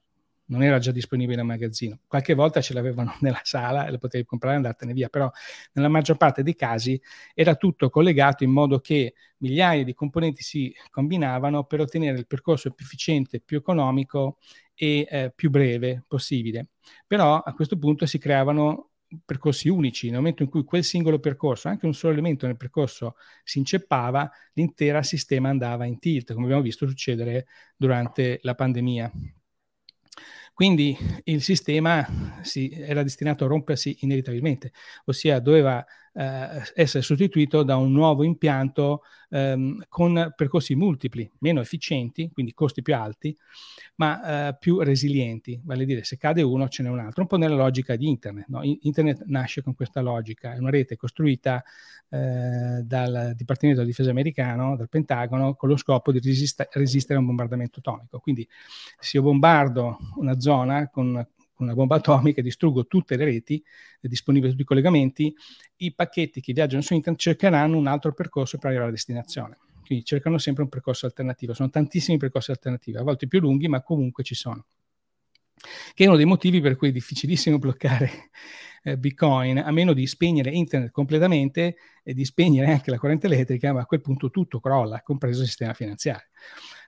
non era già disponibile in magazzino. Qualche volta ce l'avevano nella sala e la potevi comprare e andartene via, però nella maggior parte dei casi era tutto collegato in modo che migliaia di componenti si combinavano per ottenere il percorso più efficiente, più economico e eh, più breve possibile. Però a questo punto si creavano percorsi unici, nel momento in cui quel singolo percorso, anche un solo elemento nel percorso si inceppava, l'intero sistema andava in tilt, come abbiamo visto succedere durante la pandemia. Quindi il sistema si, era destinato a rompersi inevitabilmente, ossia doveva eh, essere sostituito da un nuovo impianto ehm, con percorsi multipli, meno efficienti, quindi costi più alti, ma eh, più resilienti, vale a dire se cade uno ce n'è un altro, un po' nella logica di Internet. No? Internet nasce con questa logica, è una rete costruita eh, dal Dipartimento di Difesa americano, dal Pentagono, con lo scopo di resist- resistere a un bombardamento atomico. Quindi se io bombardo una zona con una bomba atomica distruggo tutte le reti disponibili, tutti i collegamenti, i pacchetti che viaggiano su internet cercheranno un altro percorso per arrivare alla destinazione. Quindi cercano sempre un percorso alternativo. Sono tantissimi percorsi alternativi, a volte più lunghi, ma comunque ci sono. Che è uno dei motivi per cui è difficilissimo bloccare eh, Bitcoin, a meno di spegnere internet completamente e di spegnere anche la corrente elettrica, ma a quel punto tutto crolla, compreso il sistema finanziario.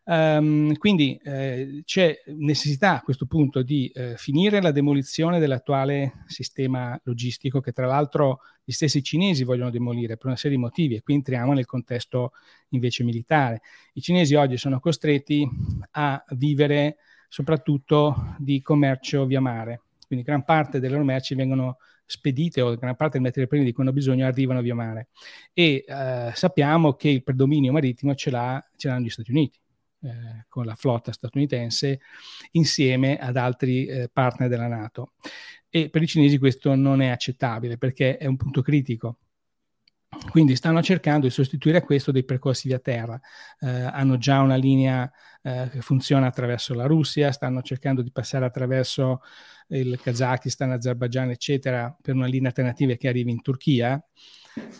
Um, quindi eh, c'è necessità a questo punto di eh, finire la demolizione dell'attuale sistema logistico che tra l'altro gli stessi cinesi vogliono demolire per una serie di motivi e qui entriamo nel contesto invece militare. I cinesi oggi sono costretti a vivere soprattutto di commercio via mare, quindi gran parte delle loro merci vengono spedite o gran parte delle materie prime di cui hanno bisogno arrivano via mare e eh, sappiamo che il predominio marittimo ce, ce l'hanno gli Stati Uniti eh, con la flotta statunitense insieme ad altri eh, partner della Nato. E per i cinesi questo non è accettabile perché è un punto critico. Quindi stanno cercando di sostituire a questo dei percorsi via terra. Eh, hanno già una linea eh, che funziona attraverso la Russia, stanno cercando di passare attraverso il Kazakistan, Azerbaijan, eccetera, per una linea alternativa che arrivi in Turchia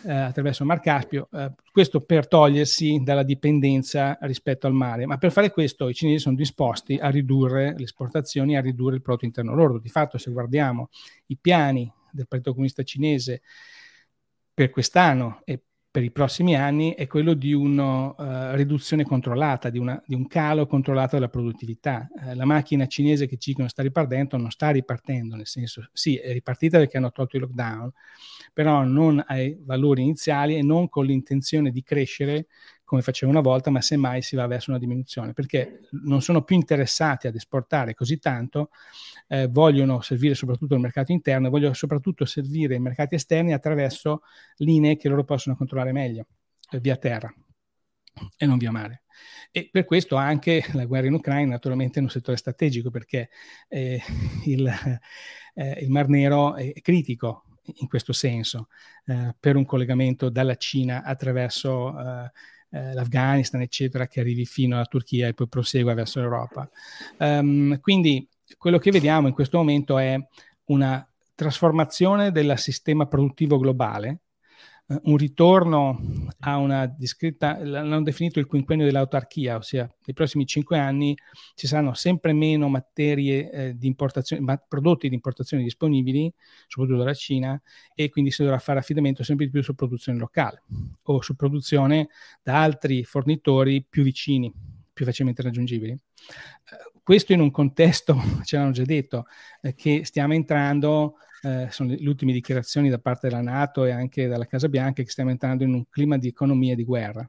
eh, attraverso il Mar Caspio, eh, questo per togliersi dalla dipendenza rispetto al mare, ma per fare questo i cinesi sono disposti a ridurre le esportazioni, a ridurre il prodotto interno lordo. Di fatto se guardiamo i piani del Partito Comunista Cinese per quest'anno e per i prossimi anni è quello di una uh, eh, riduzione controllata, di, una, di, un calo controllato della produttività. Uh, la macchina cinese che ci dicono sta ripartendo non sta ripartendo, nel senso sì, è ripartita perché hanno tolto il lockdown, però non ai valori iniziali e non con l'intenzione di crescere come faceva una volta, ma semmai si va verso una diminuzione, perché non sono più interessati ad esportare così tanto, eh, vogliono servire soprattutto il mercato interno, vogliono soprattutto servire i mercati esterni attraverso linee che loro possono controllare meglio, eh, via terra e non via mare. E per questo anche la guerra in Ucraina naturalmente è un settore strategico perché eh, il, eh, il Mar Nero è critico in questo senso eh, per un collegamento dalla Cina attraverso eh, l'Afghanistan, eccetera, che arrivi fino alla Turchia e poi prosegua verso l'Europa. Um, quindi quello che vediamo in questo momento è una trasformazione del sistema produttivo globale eh, un ritorno a una discreta, l'hanno definito il quinquennio dell'autarchia, ossia nei prossimi cinque anni ci saranno sempre meno materie eh, di importazione, ma prodotti di importazione disponibili, soprattutto dalla Cina, e quindi si dovrà fare affidamento sempre di più su produzione locale o su produzione da altri fornitori più vicini, più facilmente raggiungibili. Eh, questo in un contesto, ce l'hanno già detto, eh, che stiamo entrando eh, sono le, le, ultime dichiarazioni da parte della Nato e anche dalla Casa Bianca che stiamo entrando in un clima di economia di guerra.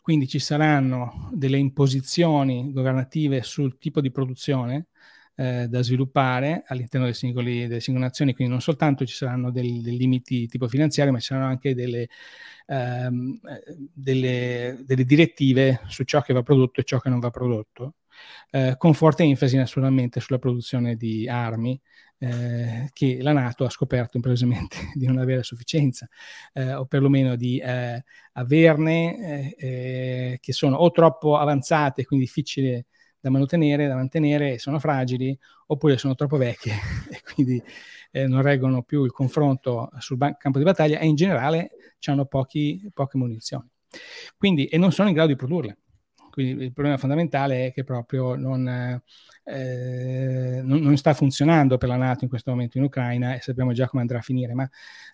Quindi ci saranno delle imposizioni governative sul tipo di produzione, eh, da sviluppare all'interno delle, singoli, delle singole nazioni, quindi non soltanto ci saranno dei, dei limiti tipo finanziari, ma ci saranno anche delle, ehm, delle, delle direttive su ciò che va prodotto e ciò che non va prodotto. Eh, con forte enfasi naturalmente sulla produzione di armi, eh, che la Nato ha scoperto improvvisamente di non avere sufficienza, eh, o perlomeno di eh, averne che sono o troppo avanzate, quindi difficili da mantenere, da mantenere, sono fragili, oppure sono troppo vecchie e quindi eh, non reggono più il confronto sul ban- campo di battaglia e in generale hanno pochi, poche munizioni. Quindi, e non sono in grado di produrle. Quindi il problema fondamentale è che proprio non, eh, non, non, sta funzionando per la Nato in questo momento in Ucraina e sappiamo già come andrà a finire, ma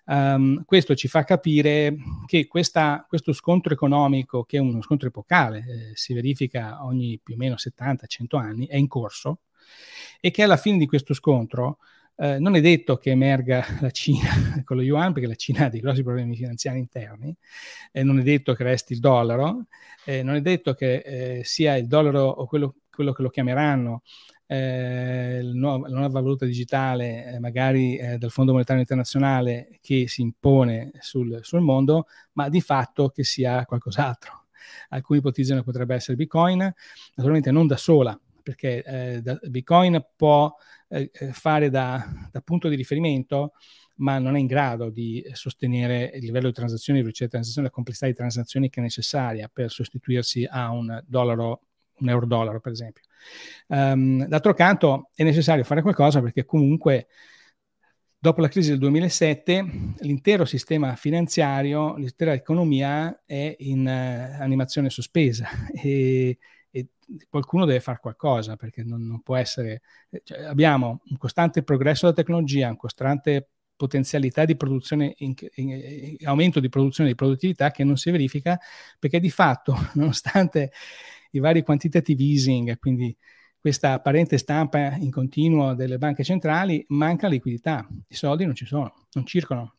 um, questo ci fa capire che questa, questo scontro economico, che è uno scontro epocale, eh, si verifica ogni più o meno 70-100 anni, è in corso e che alla fine di questo scontro eh, non è detto che emerga la Cina con lo yuan, perché la Cina ha dei grossi problemi finanziari interni, eh, non è detto che resti il dollaro, eh, non è detto che eh, sia il dollaro o quello, quello che lo chiameranno eh, nuovo, la nuova valuta digitale, eh, magari eh, dal Fondo Monetario Internazionale, che si impone sul, sul, mondo, ma di fatto che sia qualcos'altro. Alcuni ipotizzano che potrebbe essere Bitcoin, naturalmente non da sola, perché eh, da, Bitcoin può eh, eh, fare da, da, punto di riferimento, ma non è in grado di sostenere il livello di transazioni, velocità di transazioni, la complessità di transazioni che è necessaria per sostituirsi a un dollaro, un euro-dollaro, per esempio. Um, d'altro canto è necessario fare qualcosa perché comunque dopo la crisi del 2007 l'intero sistema finanziario, l'intera economia è in uh, animazione sospesa e qualcuno deve fare qualcosa perché non, non può essere... Cioè, abbiamo un costante progresso della tecnologia, un costante potenzialità di produzione, in, in, in, aumento di produzione di produttività che non si verifica perché di fatto, nonostante i vari quantitative easing, quindi questa apparente stampa in continuo delle banche centrali, manca liquidità, i soldi non ci sono, non circolano,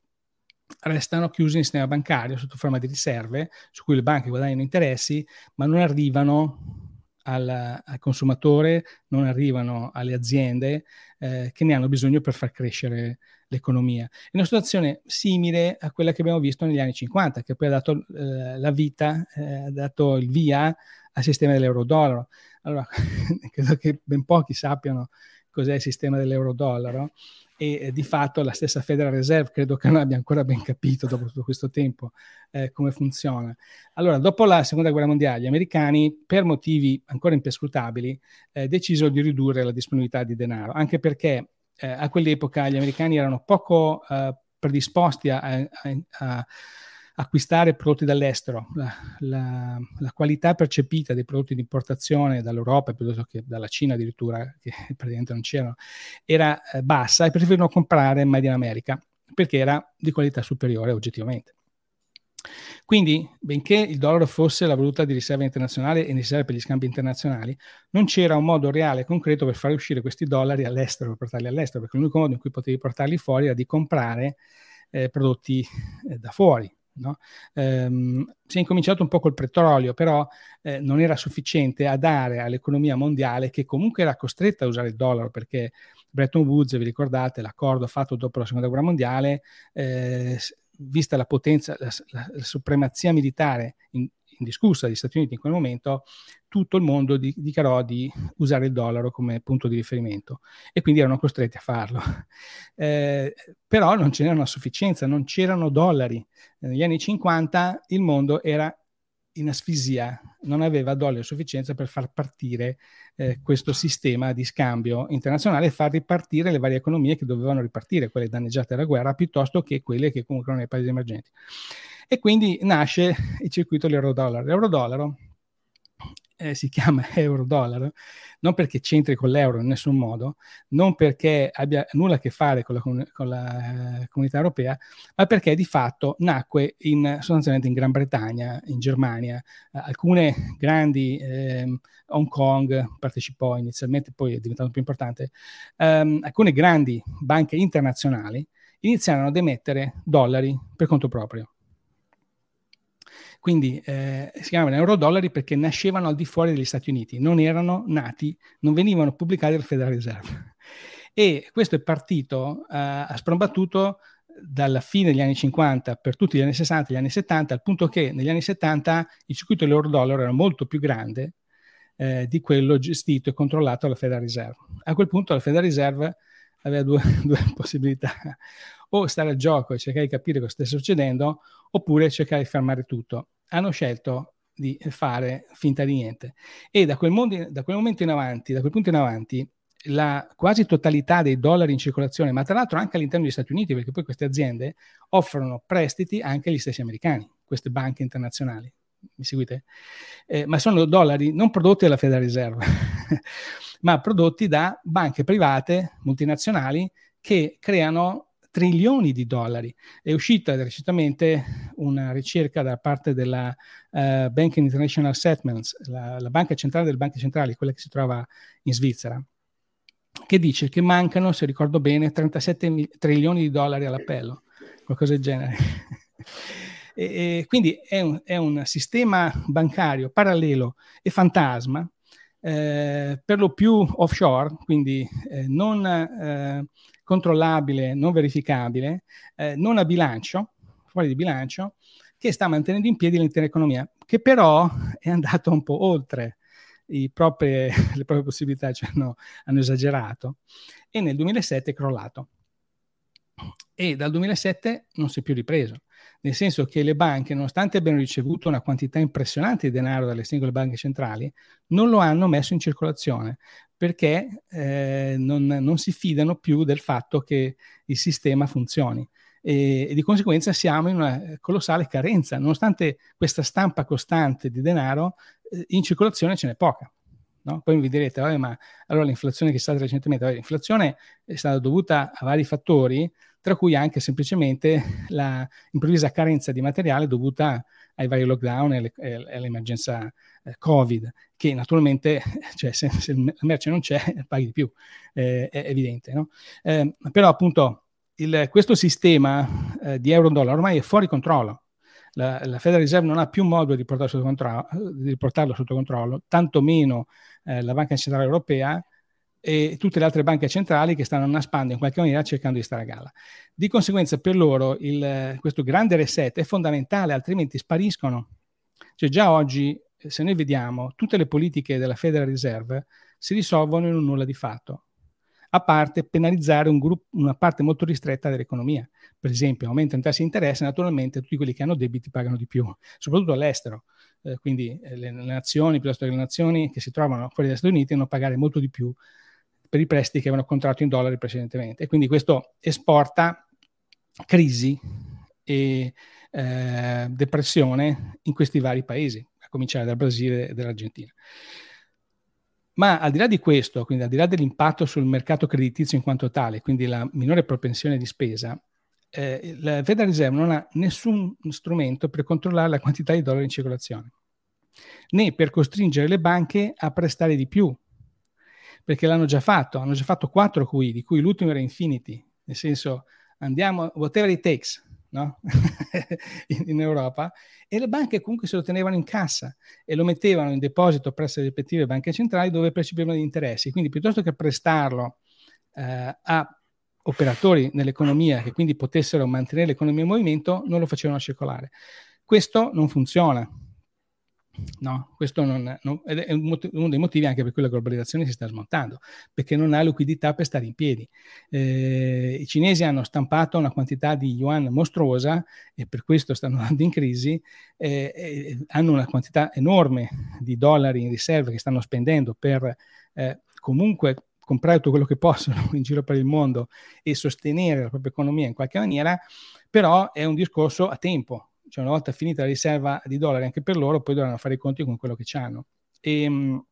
restano chiusi nel sistema bancario sotto forma di riserve su cui le banche guadagnano interessi, ma non arrivano al, al consumatore, non arrivano alle aziende eh, che ne hanno bisogno per far crescere l'economia. È una situazione simile a quella che abbiamo visto negli anni 50, che poi ha dato eh, la vita, eh, ha dato il via al sistema dell'euro-dollaro. Allora, credo che ben pochi sappiano cos'è il sistema dell'euro-dollaro e eh, di fatto la stessa Federal Reserve credo che non abbia ancora ben capito dopo tutto questo tempo eh, come funziona. Allora, dopo la seconda guerra mondiale, gli americani, per motivi ancora imperscrutabili, eh, decisero di ridurre la disponibilità di denaro, anche perché eh, a quell'epoca gli americani erano poco eh, predisposti a, a, a acquistare prodotti dall'estero, la, la, la, qualità percepita dei prodotti di importazione dall'Europa piuttosto che dalla Cina addirittura, che praticamente non c'erano, era eh, bassa e preferivano comprare Made in America perché era di qualità superiore oggettivamente. Quindi, benché il dollaro fosse la valuta di riserva internazionale e necessaria per gli scambi internazionali, non c'era un modo reale e concreto per fare uscire questi dollari all'estero, per portarli all'estero, perché l'unico modo in cui potevi portarli fuori era di comprare eh, prodotti eh, da fuori, No? Ehm, si è incominciato un po' col petrolio, però eh, non era sufficiente a dare all'economia mondiale, che comunque era costretta a usare il dollaro, perché Bretton Woods, vi ricordate, l'accordo fatto dopo la seconda guerra mondiale, eh, vista la potenza, la, la, la supremazia militare in, indiscussa degli Stati Uniti in quel momento, tutto il mondo di, dichiarò di usare il dollaro come punto di riferimento e quindi erano costretti a farlo. Eh, però non ce n'erano a sufficienza, non c'erano dollari. Negli anni 50 il mondo era in asfisia, non aveva dollari a sufficienza per far partire eh, questo sistema di scambio internazionale e far ripartire le varie economie che dovevano ripartire, quelle danneggiate dalla guerra, piuttosto che quelle che comunque erano nei paesi emergenti. E quindi nasce il circuito dell'euro-dollaro. L'euro-dollaro eh, si chiama euro-dollaro, non perché c'entri con l'euro in nessun modo, non perché abbia nulla a che fare con la, con la eh, comunità europea, ma perché di fatto nacque in, sostanzialmente in Gran Bretagna, in Germania. Eh, alcune grandi, eh, Hong Kong partecipò inizialmente, poi è diventato più importante, ehm, alcune grandi banche internazionali iniziarono ad emettere dollari per conto proprio Quindi eh, si chiamavano euro-dollari perché nascevano al di fuori degli Stati Uniti, non erano nati, non venivano pubblicati dal Federal Reserve. E questo è partito, eh, ha sprombattuto dalla fine degli anni 50 per tutti gli anni 60 e gli anni 70, al punto che negli anni 70 il circuito dell'euro-dollaro era molto più grande eh, di quello gestito e controllato dalla Federal Reserve. A quel punto la Federal Reserve aveva due, due possibilità, o stare al gioco e cercare di capire cosa stesse succedendo, oppure cercare di fermare tutto. Hanno scelto di fare finta di niente. E da quel, mondo, da quel momento in avanti, da quel punto in avanti, la quasi totalità dei dollari in circolazione, ma tra l'altro anche all'interno degli Stati Uniti, perché poi queste aziende offrono prestiti anche agli stessi americani, queste banche internazionali. Mi seguite? Eh, ma sono dollari non prodotti dalla Federal Reserve, ma prodotti da banche private multinazionali che creano trilioni di dollari. È uscita recentemente una ricerca da parte della uh, Bank International Settlements, la, la banca centrale delle banche centrali, quella che si trova in Svizzera, che dice che mancano, se ricordo bene, 37 mil- trilioni di dollari all'appello, qualcosa del genere. e, e quindi è un, è un, sistema bancario parallelo e fantasma, eh, per lo più offshore, quindi eh, non eh, controllabile, non verificabile, eh, non a bilancio, fuori di bilancio, che sta mantenendo in piedi l'intera economia, che però è andato un po' oltre proprie, le proprie possibilità cioè hanno, hanno esagerato e nel 2007 è crollato. E dal 2007 non si è più ripreso, nel senso che le banche, nonostante abbiano ricevuto una quantità impressionante di denaro dalle singole banche centrali, non lo hanno messo in circolazione perché eh, non, non, si fidano più del fatto che il sistema funzioni. E, e, di conseguenza siamo in una colossale carenza, nonostante questa stampa costante di denaro, eh, in circolazione ce n'è poca. No? Poi vi direte, ma allora l'inflazione che è stata recentemente, l'inflazione è stata dovuta a vari fattori, tra cui anche semplicemente l'improvvisa carenza di materiale dovuta ai vari lockdown e, all'emergenza eh, Covid, che naturalmente, cioè, se, se la merce non c'è, paghi di più, eh, è evidente. No? Eh, però appunto il, questo sistema eh, di euro-dollaro ormai è fuori controllo la, la Federal Reserve non ha più modo di, sotto controllo, di portarlo sotto controllo, tantomeno eh, la Banca Centrale Europea e tutte le altre banche centrali che stanno naspando in qualche maniera cercando di stare a galla. Di conseguenza per loro il, questo grande reset è fondamentale, altrimenti spariscono. Cioè già oggi, se noi vediamo, tutte le politiche della Federal Reserve si risolvono in un nulla di fatto a parte penalizzare un gruppo, una parte molto ristretta dell'economia. Per esempio, aumentano i tassi di interesse, naturalmente tutti quelli che hanno debiti pagano di più, soprattutto all'estero. Eh, quindi eh, le, nazioni, piuttosto che le nazioni che si trovano fuori dagli Stati Uniti, devono pagare molto di più per i prestiti che avevano contratto in dollari precedentemente. E quindi questo esporta crisi e eh, depressione in questi vari paesi, a cominciare dal Brasile e dall'Argentina. Ma al di là di questo, quindi al di là dell'impatto sul mercato creditizio in quanto tale, quindi la minore propensione di spesa, eh, la Federal Reserve non ha nessun strumento per controllare la quantità di dollari in circolazione, né per costringere le banche a prestare di più, perché l'hanno già fatto, hanno già fatto quattro QE, di cui l'ultimo era Infinity, nel senso andiamo, whatever it takes, no? in, in, Europa e le banche comunque se lo tenevano in cassa e lo mettevano in deposito presso le rispettive banche centrali dove percepivano gli interessi. Quindi piuttosto che prestarlo eh, a operatori nell'economia che quindi potessero mantenere l'economia in movimento, non lo facevano circolare. Questo non funziona No, questo non, non, è uno dei motivi anche per cui la globalizzazione si sta smontando, perché non ha liquidità per stare in piedi. Eh, I cinesi hanno stampato una quantità di yuan mostruosa e per questo stanno andando in crisi, eh, eh, hanno una quantità enorme di dollari in riserve che stanno spendendo per eh, comunque comprare tutto quello che possono in giro per il mondo e sostenere la propria economia in qualche maniera, però è un discorso a tempo, cioè una volta finita la riserva di dollari anche per loro, poi dovranno fare i conti con quello che hanno. E, ehm,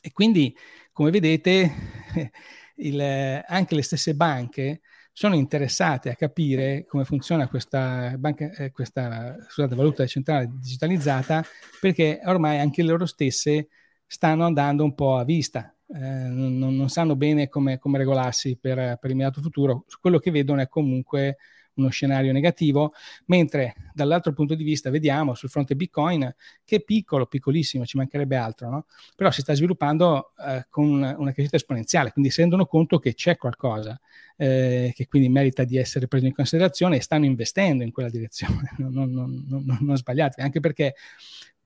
e quindi, come vedete, il, anche le stesse banche sono interessate a capire come funziona questa, banca, eh, questa scusate, valuta centrale digitalizzata, perché ormai anche loro stesse stanno andando un po' a vista, eh, non, non, sanno bene come, come regolarsi per, per, l'immediato futuro. Quello che vedono è comunque uno scenario negativo, mentre dall'altro punto di vista vediamo sul fronte Bitcoin che è piccolo, piccolissimo, ci mancherebbe altro, no? però si sta sviluppando eh, con una crescita esponenziale, quindi si rendono conto che c'è qualcosa eh, che quindi merita di essere preso in considerazione e stanno investendo in quella direzione, non, non, non, non sbagliate, anche perché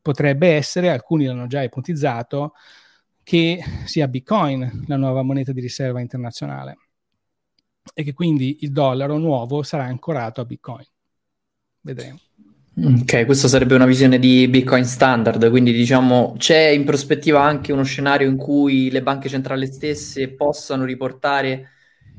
potrebbe essere, alcuni l'hanno già ipotizzato, che sia Bitcoin la nuova moneta di riserva internazionale e che quindi il dollaro nuovo sarà ancorato a Bitcoin. Vedremo. Ok, questa sarebbe una visione di Bitcoin standard, quindi diciamo c'è in prospettiva anche uno scenario in cui le banche centrali stesse possano riportare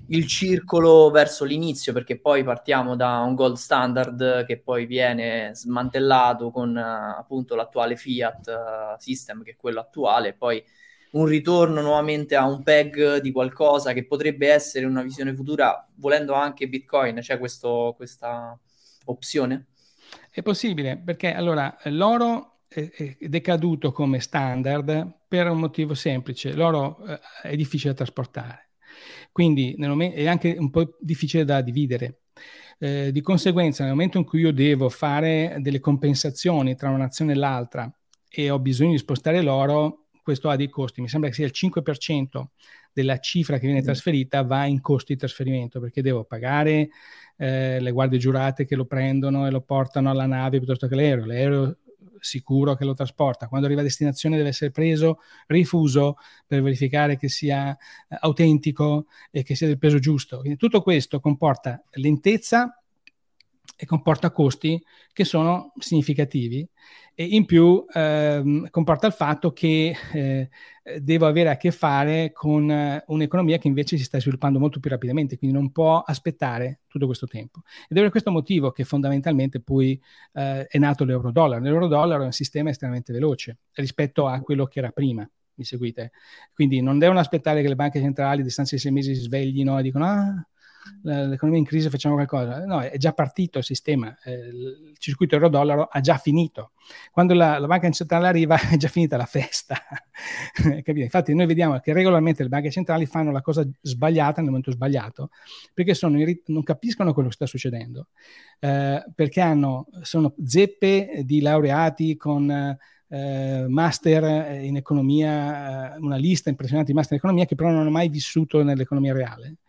il circolo verso l'inizio, perché poi partiamo da un gold standard che poi viene smantellato con uh, appunto l'attuale fiat uh, system, che è quello attuale, poi un ritorno nuovamente a un peg di qualcosa che potrebbe essere una visione futura, volendo anche Bitcoin, c'è questo, questa opzione? È possibile, perché allora l'oro è, decaduto come standard per un motivo semplice, l'oro eh, è difficile da trasportare, quindi momento, è anche un po' difficile da dividere. Eh, di conseguenza, nel momento in cui io devo fare delle compensazioni tra una nazione e l'altra e ho bisogno di spostare l'oro, questo ha dei costi, mi sembra che sia il 5% della cifra che viene mm. trasferita va in costi di trasferimento, perché devo pagare eh, le guardie giurate che lo prendono e lo portano alla nave piuttosto che l'aereo, l'aereo sicuro che lo trasporta, quando arriva a destinazione deve essere preso, rifuso per verificare che sia eh, autentico e che sia del peso giusto. Quindi tutto questo comporta lentezza e comporta costi che sono significativi e in più ehm, comporta il fatto che eh, devo avere a che fare con uh, un'economia che invece si sta sviluppando molto più rapidamente, quindi non può aspettare tutto questo tempo. Ed è per questo motivo che fondamentalmente poi eh, è nato l'euro-dollaro. L'euro-dollaro è un sistema estremamente veloce rispetto a quello che era prima. Mi seguite? Quindi non devono aspettare che le banche centrali a distanza di sei mesi si sveglino e dicono ah, l'economia in crisi facciamo qualcosa. No, è già partito il sistema, eh, il circuito euro-dollaro ha già finito. Quando la, la, banca centrale arriva è già finita la festa. Infatti noi vediamo che regolarmente le banche centrali fanno la cosa sbagliata nel momento sbagliato, perché irrit- non capiscono quello che sta succedendo, eh, perché hanno, sono zeppe di laureati con... Eh, master in economia, eh, una lista impressionante di master in economia che però non hanno mai vissuto nell'economia reale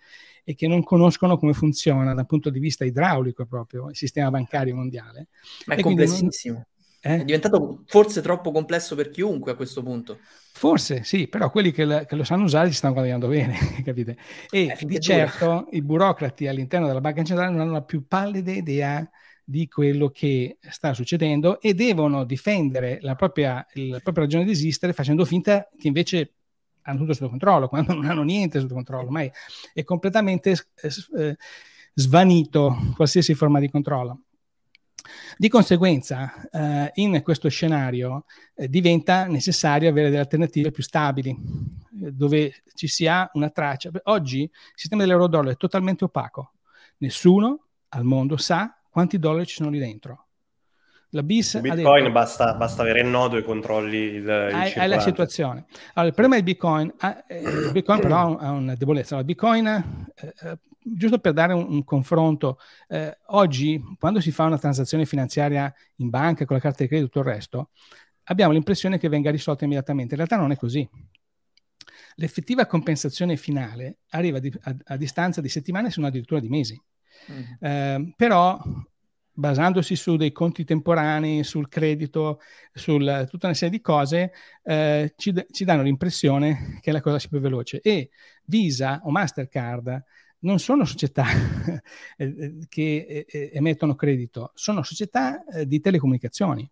e che non conoscono come funziona dal punto di vista idraulico proprio il sistema bancario mondiale. Ma è complessissimo. Non... Eh? È diventato forse troppo complesso per chiunque a questo punto. Forse sì, però quelli che, la, che lo sanno usare ci stanno guadagnando bene, capite? E eh, di certo i burocrati all'interno della banca centrale non hanno la più pallida idea di quello che sta succedendo e devono difendere la propria, la propria ragione di esistere facendo finta che invece hanno tutto sotto controllo, quando non hanno niente sotto controllo, ormai è completamente eh, svanito qualsiasi forma di controllo. Di conseguenza, eh, in questo scenario eh, diventa necessario avere delle alternative più stabili, eh, dove ci sia una traccia. Oggi il sistema dell'euro-dollaro è totalmente opaco. Nessuno al mondo sa quanti dollari ci sono lì dentro. La BIS Bitcoin detto, basta, basta, avere il nodo e controlli il, il hai, hai la situazione. Allora, il problema del Bitcoin, eh, il Bitcoin però ha una debolezza. Il Bitcoin, eh, eh, giusto per dare un, un confronto, eh, oggi quando si fa una transazione finanziaria in banca con la carta di credito e tutto il resto, abbiamo l'impressione che venga risolta immediatamente. In realtà non è così. L'effettiva compensazione finale arriva di, a, a, distanza di settimane, se non addirittura di mesi. Mm. però basandosi su dei conti temporanei, sul credito, su tutta una serie di cose, eh, ci, ci, danno l'impressione che la cosa sia più veloce. E Visa o Mastercard non sono società eh, che eh, emettono credito, sono società eh, di telecomunicazioni.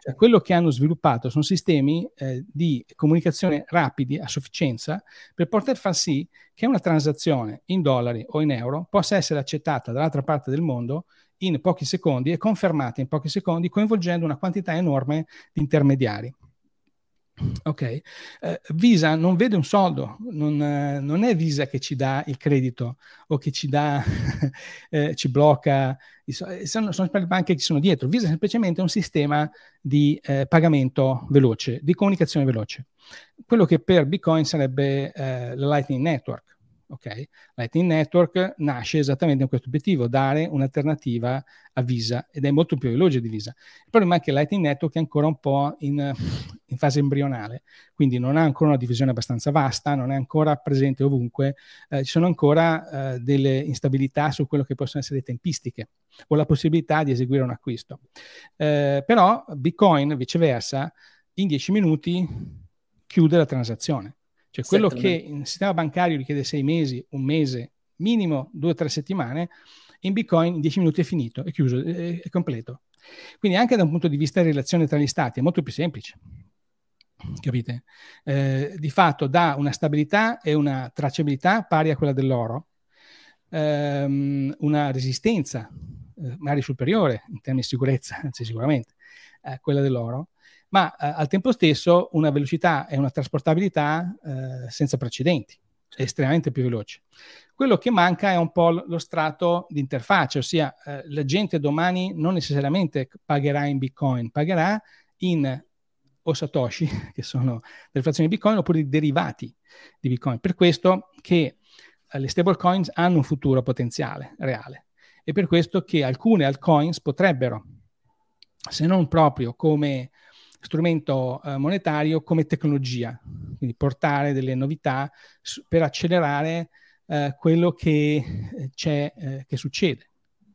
Cioè, quello che hanno sviluppato sono sistemi eh, di comunicazione rapidi a sufficienza per poter far sì che una transazione in dollari o in euro possa essere accettata dall'altra parte del mondo in pochi secondi e confermate in pochi secondi coinvolgendo una quantità enorme di intermediari. Ok, eh, Visa non vede un soldo, non, eh, non, è Visa che ci dà il credito o che ci dà, eh, ci blocca, sono, sono le banche che sono dietro. Visa è semplicemente un sistema di eh, pagamento veloce, di comunicazione veloce. Quello che per Bitcoin sarebbe eh, la Lightning Network ok? Lightning Network nasce esattamente con questo obiettivo, dare un'alternativa a Visa ed è molto più veloce di Visa. Il problema è che Lightning Network è ancora un po' in, in fase embrionale, quindi non ha ancora una divisione abbastanza vasta, non è ancora presente ovunque, eh, ci sono ancora eh, delle instabilità su quello che possono essere le tempistiche o la possibilità di eseguire un acquisto. Eh, però Bitcoin, viceversa, in 10 minuti chiude la transazione. Cioè quello che in sistema bancario richiede sei mesi, un mese, minimo due o tre settimane, in Bitcoin in 10 minuti è finito, è chiuso, è, è completo. Quindi anche da un punto di vista di relazione tra gli stati è molto più semplice. Capite? Eh, di fatto dà una stabilità e una tracciabilità pari a quella dell'oro, ehm, una resistenza eh, magari superiore in termini di sicurezza, anzi sicuramente, a quella dell'oro, ma eh, al tempo stesso una velocità e una trasportabilità eh, senza precedenti, estremamente più veloci. Quello che manca è un po' lo strato di interfaccia, ossia eh, la gente domani non necessariamente pagherà in Bitcoin, pagherà in o Satoshi, che sono delle frazioni di Bitcoin, oppure i derivati di Bitcoin. Per questo che eh, le stablecoins hanno un futuro potenziale, reale. E per questo che alcune altcoins potrebbero, se non proprio come strumento eh, monetario come tecnologia, quindi portare delle novità su, per accelerare eh, quello che eh, c'è, eh, che succede,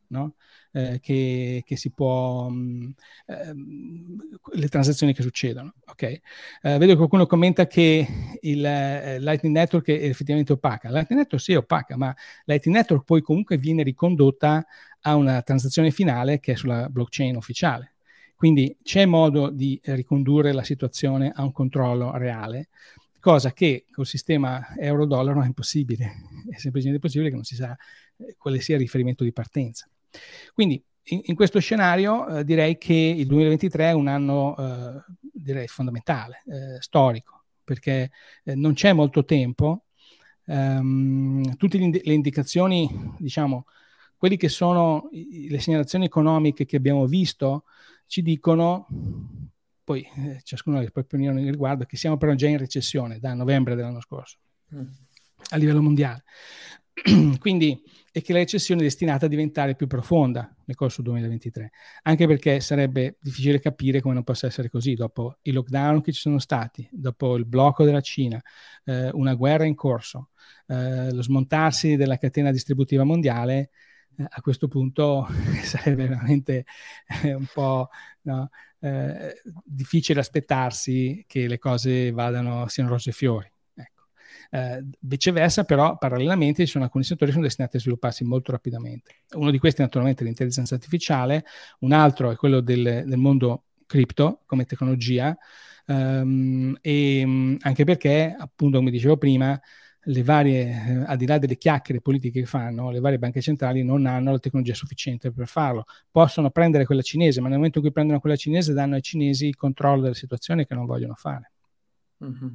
no? Eh, che, che, si può, mh, mm, le transazioni che succedono. Okay? vedo che qualcuno commenta che il Lightning Network è effettivamente opaca. Lightning Network sì è opaca, ma Lightning Network poi comunque viene ricondotta a una transazione finale che è sulla blockchain ufficiale. Quindi c'è modo di ricondurre la situazione a un controllo reale, cosa che col sistema euro-dollaro è impossibile, è semplicemente possibile che non si sa eh, quale sia il riferimento di partenza. Quindi in, in questo scenario eh, direi che il 2023 è un anno eh, fondamentale, eh, storico, perché eh, non c'è molto tempo. Um, tutte le indicazioni, diciamo, quelle che sono le segnalazioni economiche che abbiamo visto ci dicono, poi eh, ciascuno ha le proprie opinioni riguardo, che siamo però già in recessione da novembre dell'anno scorso mm. a livello mondiale. Quindi, e che la recessione è destinata a diventare più profonda nel corso del 2023, anche perché sarebbe difficile capire come non possa essere così dopo i lockdown che ci sono stati, dopo il blocco della Cina, eh, una guerra in corso, eh, lo smontarsi della catena distributiva mondiale a questo punto sarebbe veramente eh, un po' no, eh, difficile aspettarsi che le cose vadano, siano rose e fiori. Ecco. Eh, viceversa, però, parallelamente ci sono alcuni settori che sono destinati a svilupparsi molto rapidamente. Uno di questi, naturalmente, è l'intelligenza artificiale, un altro è quello del, del mondo cripto come tecnologia, um, e anche perché, appunto, come dicevo prima, le varie, eh, al di là delle chiacchiere politiche che fanno, le varie banche centrali non hanno la tecnologia sufficiente per farlo. Possono prendere quella cinese, ma nel momento in cui prendono quella cinese danno ai cinesi il controllo della situazione che non vogliono fare. Mm-hmm.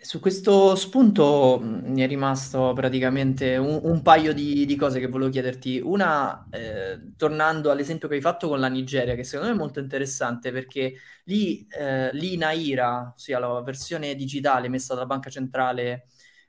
Su questo spunto mm, mi è rimasto praticamente un, un paio di, di, cose che volevo chiederti. Una, eh, tornando all'esempio che hai fatto con la Nigeria, che secondo me è molto interessante perché lì, eh, lì Naira, ossia la versione digitale messa dalla banca centrale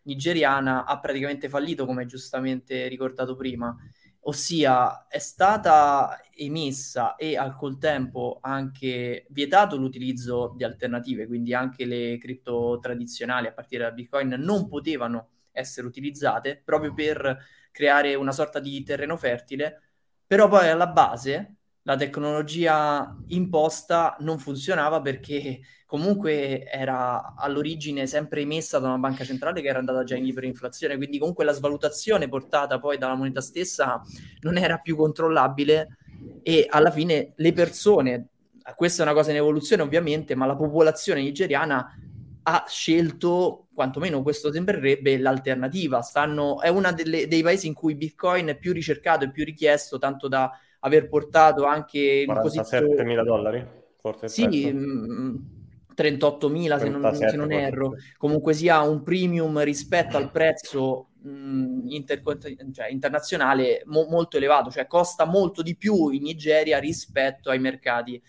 nigeriana ha praticamente fallito, come giustamente ricordato prima, ossia è stata emessa e al contempo anche vietato l'utilizzo di alternative, quindi anche le cripto tradizionali a partire da Bitcoin non potevano essere utilizzate proprio per creare una sorta di terreno fertile, però poi alla base la tecnologia imposta non funzionava perché comunque era all'origine sempre emessa da una banca centrale che era andata già in iperinflazione, quindi comunque la svalutazione portata poi dalla moneta stessa non era più controllabile e alla fine le persone, questa è una cosa in evoluzione ovviamente, ma la popolazione nigeriana ha scelto, quantomeno questo sembrerebbe, l'alternativa. Stanno, è uno dei paesi in cui Bitcoin è più ricercato e più richiesto, tanto da aver portato anche 47 mila dollari? Forse sì, 38 mila se, se non, erro. Comunque sia un premium rispetto al prezzo mh, inter, cioè, internazionale mo- molto elevato, cioè costa molto di più in Nigeria rispetto ai mercati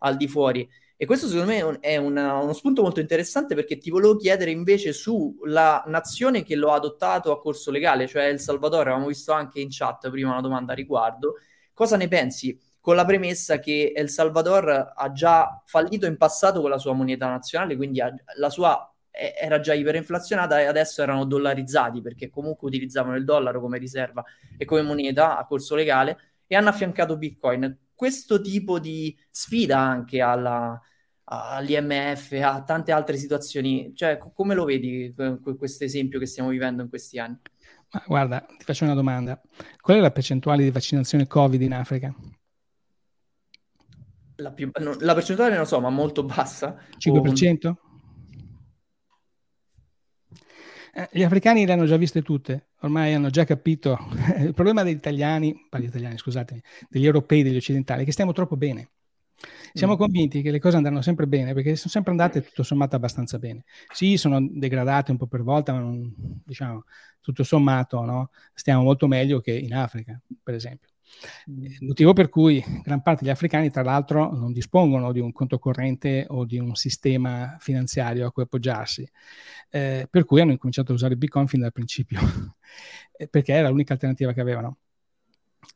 al di fuori. E questo secondo me è una, uno spunto molto interessante perché ti volevo chiedere invece sulla nazione che lo ha adottato a corso legale, cioè El Salvador, avevamo visto anche in chat prima una domanda a riguardo, cosa ne pensi? Con la premessa che El Salvador ha già fallito in passato con la sua moneta nazionale, quindi la sua era già iperinflazionata e adesso erano dollarizzati perché comunque utilizzavano il dollaro come riserva e come moneta a corso legale e hanno affiancato Bitcoin. Questo tipo di sfida anche alla, all'IMF, a tante altre situazioni, cioè come lo vedi questo esempio che stiamo vivendo in questi anni? Guarda, ti faccio una domanda. Qual è la percentuale di vaccinazione Covid in Africa? La, più, no, la percentuale non lo so, ma molto bassa. 5%? O... Eh, gli africani le hanno già viste tutte, ormai hanno già capito. Il problema degli italiani, italiani, scusatemi, degli europei, degli occidentali, è che stiamo troppo bene. Siamo mm. convinti che le cose andranno sempre bene perché sono sempre andate tutto sommato abbastanza bene. Sì, sono degradate un po' per volta, ma non, diciamo tutto sommato no? stiamo molto meglio che in Africa, per esempio. Mm. Il motivo per cui gran parte degli africani, tra l'altro, non dispongono di un conto corrente o di un sistema finanziario a cui appoggiarsi, eh, per cui hanno incominciato a usare Bitcoin fin dal principio, eh, perché era l'unica alternativa che avevano.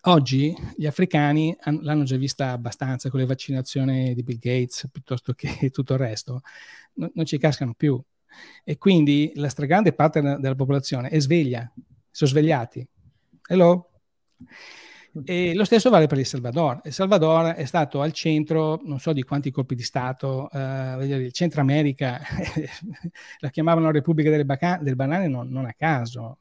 Oggi gli africani han, l'hanno già vista abbastanza con le vaccinazioni di Bill Gates piuttosto che tutto il resto, no, non ci cascano più. E quindi la stragrande parte della popolazione è sveglia, sono svegliati. Hello? E lo stesso vale per il Salvador. Il Salvador è stato al centro, non so di quanti colpi di Stato, eh, il Centro America, la chiamavano Repubblica delle Baca- del Banane non, non, a caso,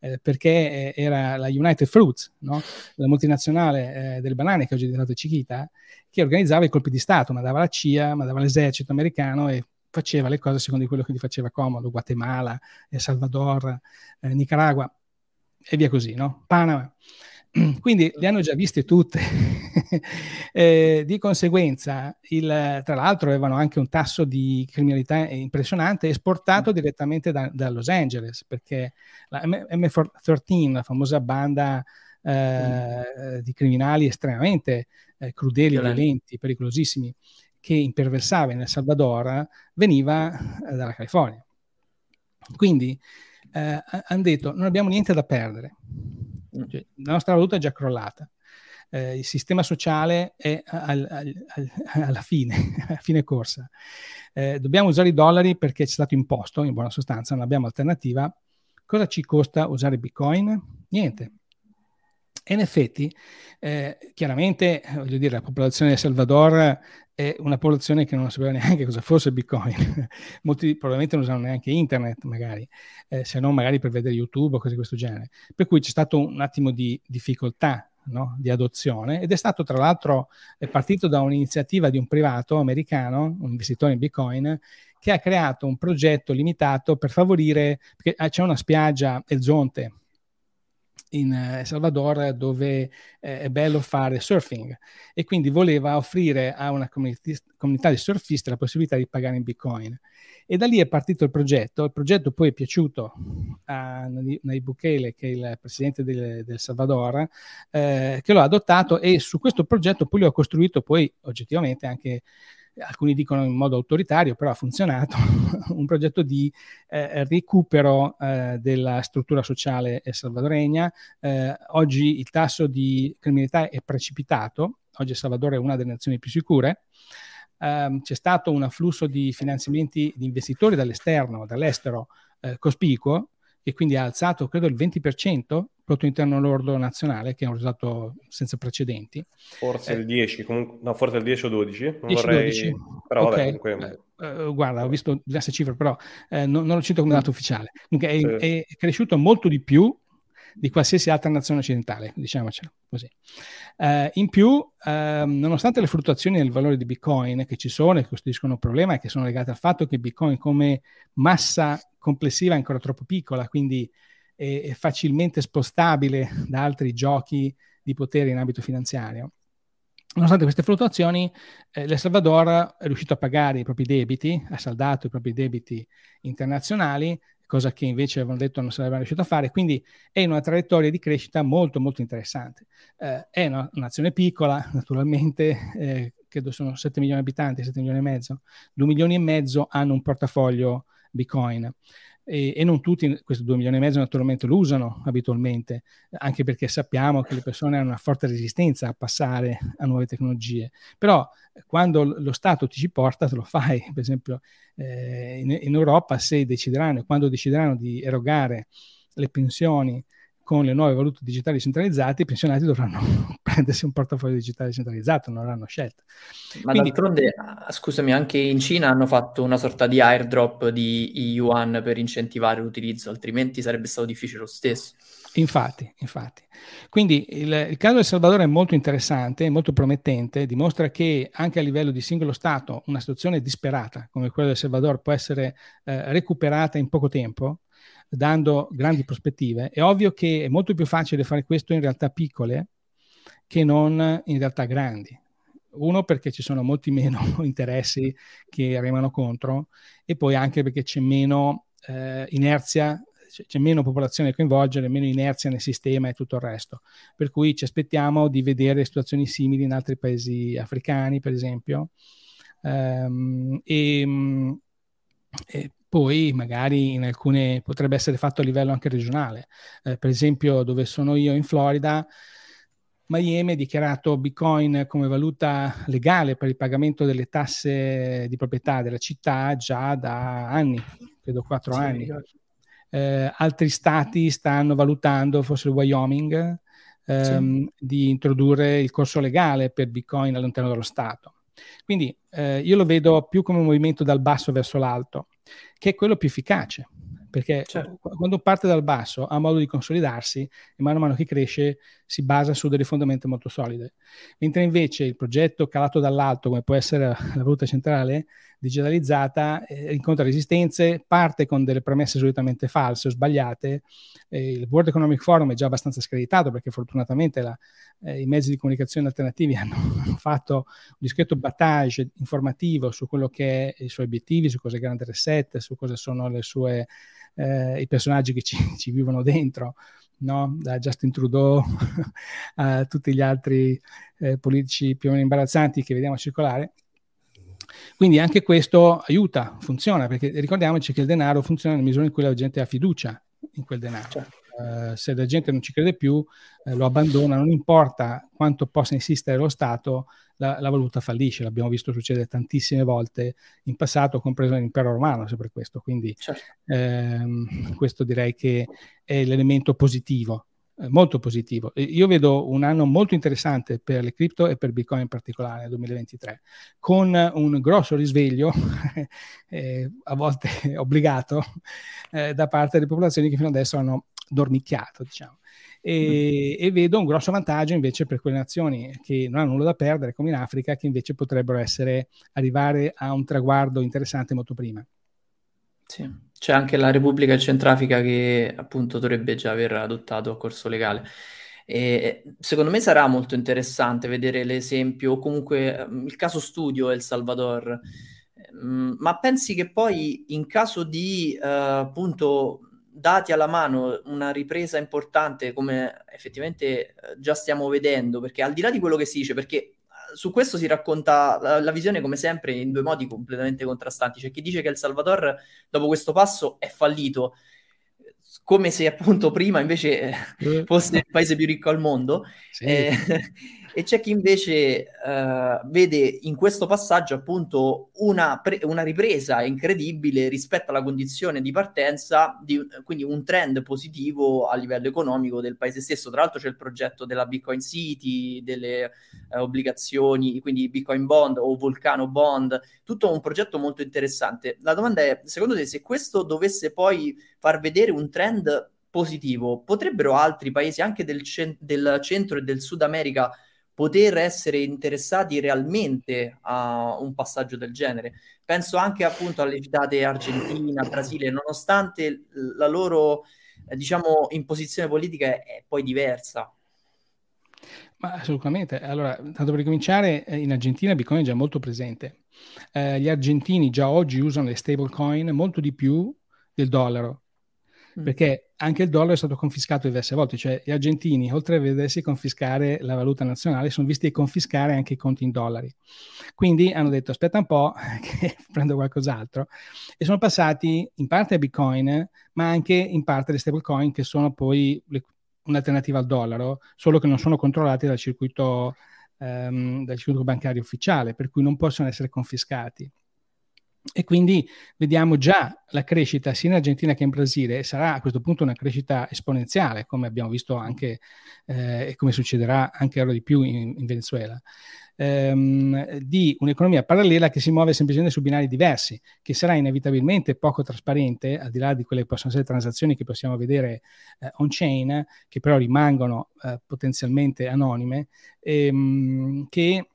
eh, eh, perché era la United Fruits, no? la multinazionale eh, del banane che oggi è diventata Chiquita, che organizzava i colpi di Stato, mandava la CIA, mandava l'esercito americano e faceva le cose secondo quello che gli faceva comodo, Guatemala, El Salvador, eh, Nicaragua e via così, no? Panama. Quindi le hanno già viste tutte. eh, di conseguenza, il, tra l'altro, avevano anche un tasso di criminalità impressionante esportato direttamente da, da Los Angeles, perché la M- M13, la famosa banda eh, di criminali estremamente eh, crudeli, violenti, pericolosissimi, che imperversava in El Salvador, veniva eh, dalla California. Quindi eh, hanno detto non abbiamo niente da perdere cioè, la nostra valuta è già crollata. Eh, il sistema sociale è al, al, al, alla fine, a fine corsa. Eh, dobbiamo usare i dollari perché ci è stato imposto, in buona sostanza, non abbiamo alternativa. Cosa ci costa usare Bitcoin? Niente. E in effetti, eh, chiaramente, voglio dire, la popolazione di Salvador è una popolazione che non sapeva neanche cosa fosse Bitcoin. Molti probabilmente non usano neanche internet, magari, eh, se non magari per vedere YouTube o cose di questo genere. Per cui c'è stato un attimo di difficoltà no? di adozione ed è stato tra l'altro partito da un'iniziativa di un privato americano, un investitore in Bitcoin, che ha creato un progetto limitato per favorire, perché ah, c'è una spiaggia, El Zonte, in El Salvador dove eh, è bello fare surfing e quindi voleva offrire a una comunità, comunità di surfisti la possibilità di pagare in bitcoin. E da lì è partito il progetto, il progetto poi è piaciuto a Nayib Bukele, che è il presidente del, del Salvador, eh, che lo ha adottato e su questo progetto poi lo ha costruito poi oggettivamente anche alcuni dicono in modo autoritario, però ha funzionato, un progetto di eh, recupero eh, della struttura sociale salvadoregna. Eh, oggi il tasso di criminalità è precipitato, oggi El Salvador è una delle nazioni più sicure. Um, c'è stato un afflusso di finanziamenti di investitori dall'esterno, dall'estero, eh, cospicuo, che quindi ha alzato, credo, il 20% prodotto interno lordo nazionale, che è un risultato senza precedenti. Forse eh, il 10, comunque, no, forse il 10 o 12. Non 10 vorrei... 12. Però okay. vabbè, comunque... Uh, guarda, ho visto diverse cifre, però eh, non, non, lo cito come dato ufficiale. Comunque è, sì. è, cresciuto molto di più di qualsiasi altra nazione occidentale, diciamocelo così. Uh, in più, uh, nonostante le fluttuazioni nel valore di Bitcoin che ci sono e che costituiscono un problema e che sono legate al fatto che Bitcoin come massa complessiva è ancora troppo piccola, quindi è facilmente spostabile da altri giochi di potere in ambito finanziario. Nonostante queste fluttuazioni, eh, l'El Salvador è riuscito a pagare i propri debiti, ha saldato i propri debiti internazionali, cosa che invece avevano detto non sarebbero riuscito a fare, quindi è in una traiettoria di crescita molto molto interessante. Eh, è una, nazione piccola, naturalmente, eh, credo sono 7 milioni di abitanti, 7 milioni e mezzo, 2 milioni e mezzo hanno un portafoglio Bitcoin e, e, non tutti, questi 2 milioni e mezzo naturalmente lo usano abitualmente, anche perché sappiamo che le persone hanno una forte resistenza a passare a nuove tecnologie. Però quando lo Stato ti ci porta, te lo fai. Per esempio eh, in, in Europa se decideranno, quando decideranno di erogare le pensioni con le nuove valute digitali centralizzate, i pensionati dovranno prendersi un portafoglio digitale centralizzato, non avranno scelta. Ma Quindi, d'altronde, ah, scusami, anche in Cina hanno fatto una sorta di airdrop di yuan per incentivare l'utilizzo, altrimenti sarebbe stato difficile lo stesso. Infatti, infatti. Quindi il, il caso del Salvador è molto interessante, molto promettente, dimostra che anche a livello di singolo Stato una situazione disperata come quella del Salvador può essere eh, recuperata in poco tempo dando grandi prospettive. È ovvio che è molto più facile fare questo in realtà piccole che non in realtà grandi. Uno perché ci sono molti meno interessi che remano contro e poi anche perché c'è meno eh, inerzia, c'è meno popolazione da coinvolgere, meno inerzia nel sistema e tutto il resto. Per cui ci aspettiamo di vedere situazioni simili in altri paesi africani, per esempio. Um, e, e poi magari in alcune potrebbe essere fatto a livello anche regionale. Eh, per esempio, dove sono io in Florida, Miami ha dichiarato Bitcoin come valuta legale per il pagamento delle tasse di proprietà della città già da anni, credo quattro sì, anni. Eh, altri stati stanno valutando, forse il Wyoming, ehm, sì. di introdurre il corso legale per Bitcoin all'interno dello Stato. Quindi eh, io lo vedo più come un movimento dal basso verso l'alto che è quello più efficace, perché certo. quando parte dal basso ha modo di consolidarsi e mano a mano che cresce si basa su delle fondamenta molto solide. Mentre invece il progetto calato dall'alto, come può essere la valuta centrale digitalizzata, eh, incontra resistenze, parte con delle premesse solitamente false o sbagliate. Eh, il World Economic Forum è già abbastanza screditato perché fortunatamente la, eh, i mezzi di comunicazione alternativi hanno fatto un discreto battage informativo su quello che è i suoi obiettivi, su cosa è Grande Reset, su cosa sono sue, eh, i personaggi che ci, ci vivono dentro no? da Justin Trudeau a tutti gli altri eh, politici più o meno imbarazzanti che vediamo circolare. Quindi anche questo aiuta, funziona, perché ricordiamoci che il denaro funziona nel misura in cui la gente ha fiducia in quel denaro. Certo. Uh, se la gente non ci crede più, eh, lo abbandona, non importa quanto possa insistere lo Stato, la, la, valuta fallisce. L'abbiamo visto succedere tantissime volte in passato, compreso l'impero romano, sempre questo. Quindi certo. ehm, questo direi che è l'elemento positivo, eh, molto positivo. Io vedo un anno molto interessante per le cripto e per Bitcoin in particolare nel 2023, con un grosso risveglio, eh, a volte obbligato, eh, da parte delle popolazioni che fino adesso hanno dormicchiato, diciamo e, e, vedo un grosso vantaggio invece per quelle nazioni che non hanno nulla da perdere, come in Africa, che invece potrebbero essere, arrivare a un traguardo interessante molto prima. Sì. C'è anche la Repubblica Centrafrica che appunto dovrebbe già aver adottato corso legale. E secondo me sarà molto interessante vedere l'esempio, o comunque ehm, il caso studio El Salvador. Mm, ma pensi che poi in caso di uh, appunto dati alla mano una ripresa importante come effettivamente eh, già stiamo vedendo, perché al di là di quello che si dice, perché eh, su questo si racconta la, la, visione come sempre in due modi completamente contrastanti. C'è chi dice che El Salvador dopo questo passo è fallito, come se appunto prima invece eh, fosse il paese più ricco al mondo. Sì. Eh, e c'è chi invece uh, vede in questo passaggio appunto una, pre- una, ripresa incredibile rispetto alla condizione di partenza, di, quindi un trend positivo a livello economico del paese stesso. Tra l'altro c'è il progetto della Bitcoin City, delle uh, obbligazioni, quindi Bitcoin Bond o Vulcano Bond, tutto un progetto molto interessante. La domanda è, secondo te, se questo dovesse poi far vedere un trend positivo, potrebbero altri paesi anche del, cent- del centro e del Sud America poter essere interessati realmente a un passaggio del genere. Penso anche appunto alle citate Argentina, Brasile, nonostante la loro eh, diciamo imposizione politica è, poi diversa. Ma assolutamente. Allora, tanto per ricominciare, eh, in Argentina Bitcoin è già molto presente. Eh, gli argentini già oggi usano le stablecoin molto di più del dollaro. Mm. perché anche il dollaro è stato confiscato diverse volte, cioè gli argentini, oltre a vedersi confiscare la valuta nazionale, sono visti confiscare anche i conti in dollari. Quindi hanno detto aspetta un po' che prendo qualcos'altro e sono passati in parte a Bitcoin, ma anche in parte alle stablecoin che sono poi le, un'alternativa al dollaro, solo che non sono controllati dal circuito, ehm, dal circuito bancario ufficiale, per cui non possono essere confiscati. E quindi vediamo già la crescita sia in Argentina che in Brasile, e sarà a questo punto una crescita esponenziale, come abbiamo visto anche eh, e come succederà anche ora di più in, in Venezuela, ehm, di un'economia parallela che si muove semplicemente su binari diversi, che sarà inevitabilmente poco trasparente, al di là di quelle che possono essere transazioni che possiamo vedere eh, on-chain, che però rimangono eh, potenzialmente anonime, ehm, che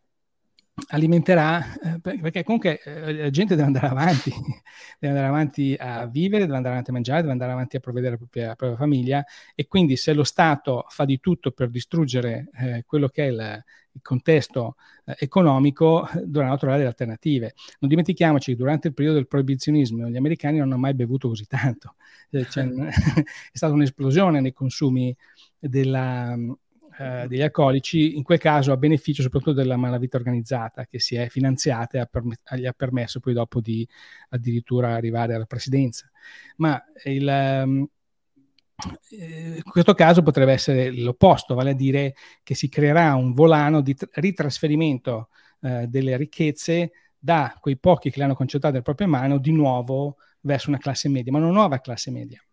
alimenterà, eh, perché comunque eh, la gente deve andare avanti, deve andare avanti a vivere, deve andare avanti a mangiare, deve andare avanti a provvedere la propria, propria famiglia e quindi se lo Stato fa di tutto per distruggere eh, quello che è il, il contesto eh, economico, dovranno trovare delle alternative. Non dimentichiamoci che durante il periodo del proibizionismo gli americani non hanno mai bevuto così tanto, cioè, è stata un'esplosione nei consumi della, eh, degli alcolici, in quel caso a beneficio soprattutto della malavita organizzata che si è finanziata e ha perm- gli ha permesso poi dopo di addirittura arrivare alla presidenza. Ma il, um, in questo caso potrebbe essere l'opposto, vale a dire che si creerà un volano di t- ritrasferimento eh, delle ricchezze da quei pochi che le hanno concentrate nelle proprie mani di nuovo verso una classe media, ma una nuova classe media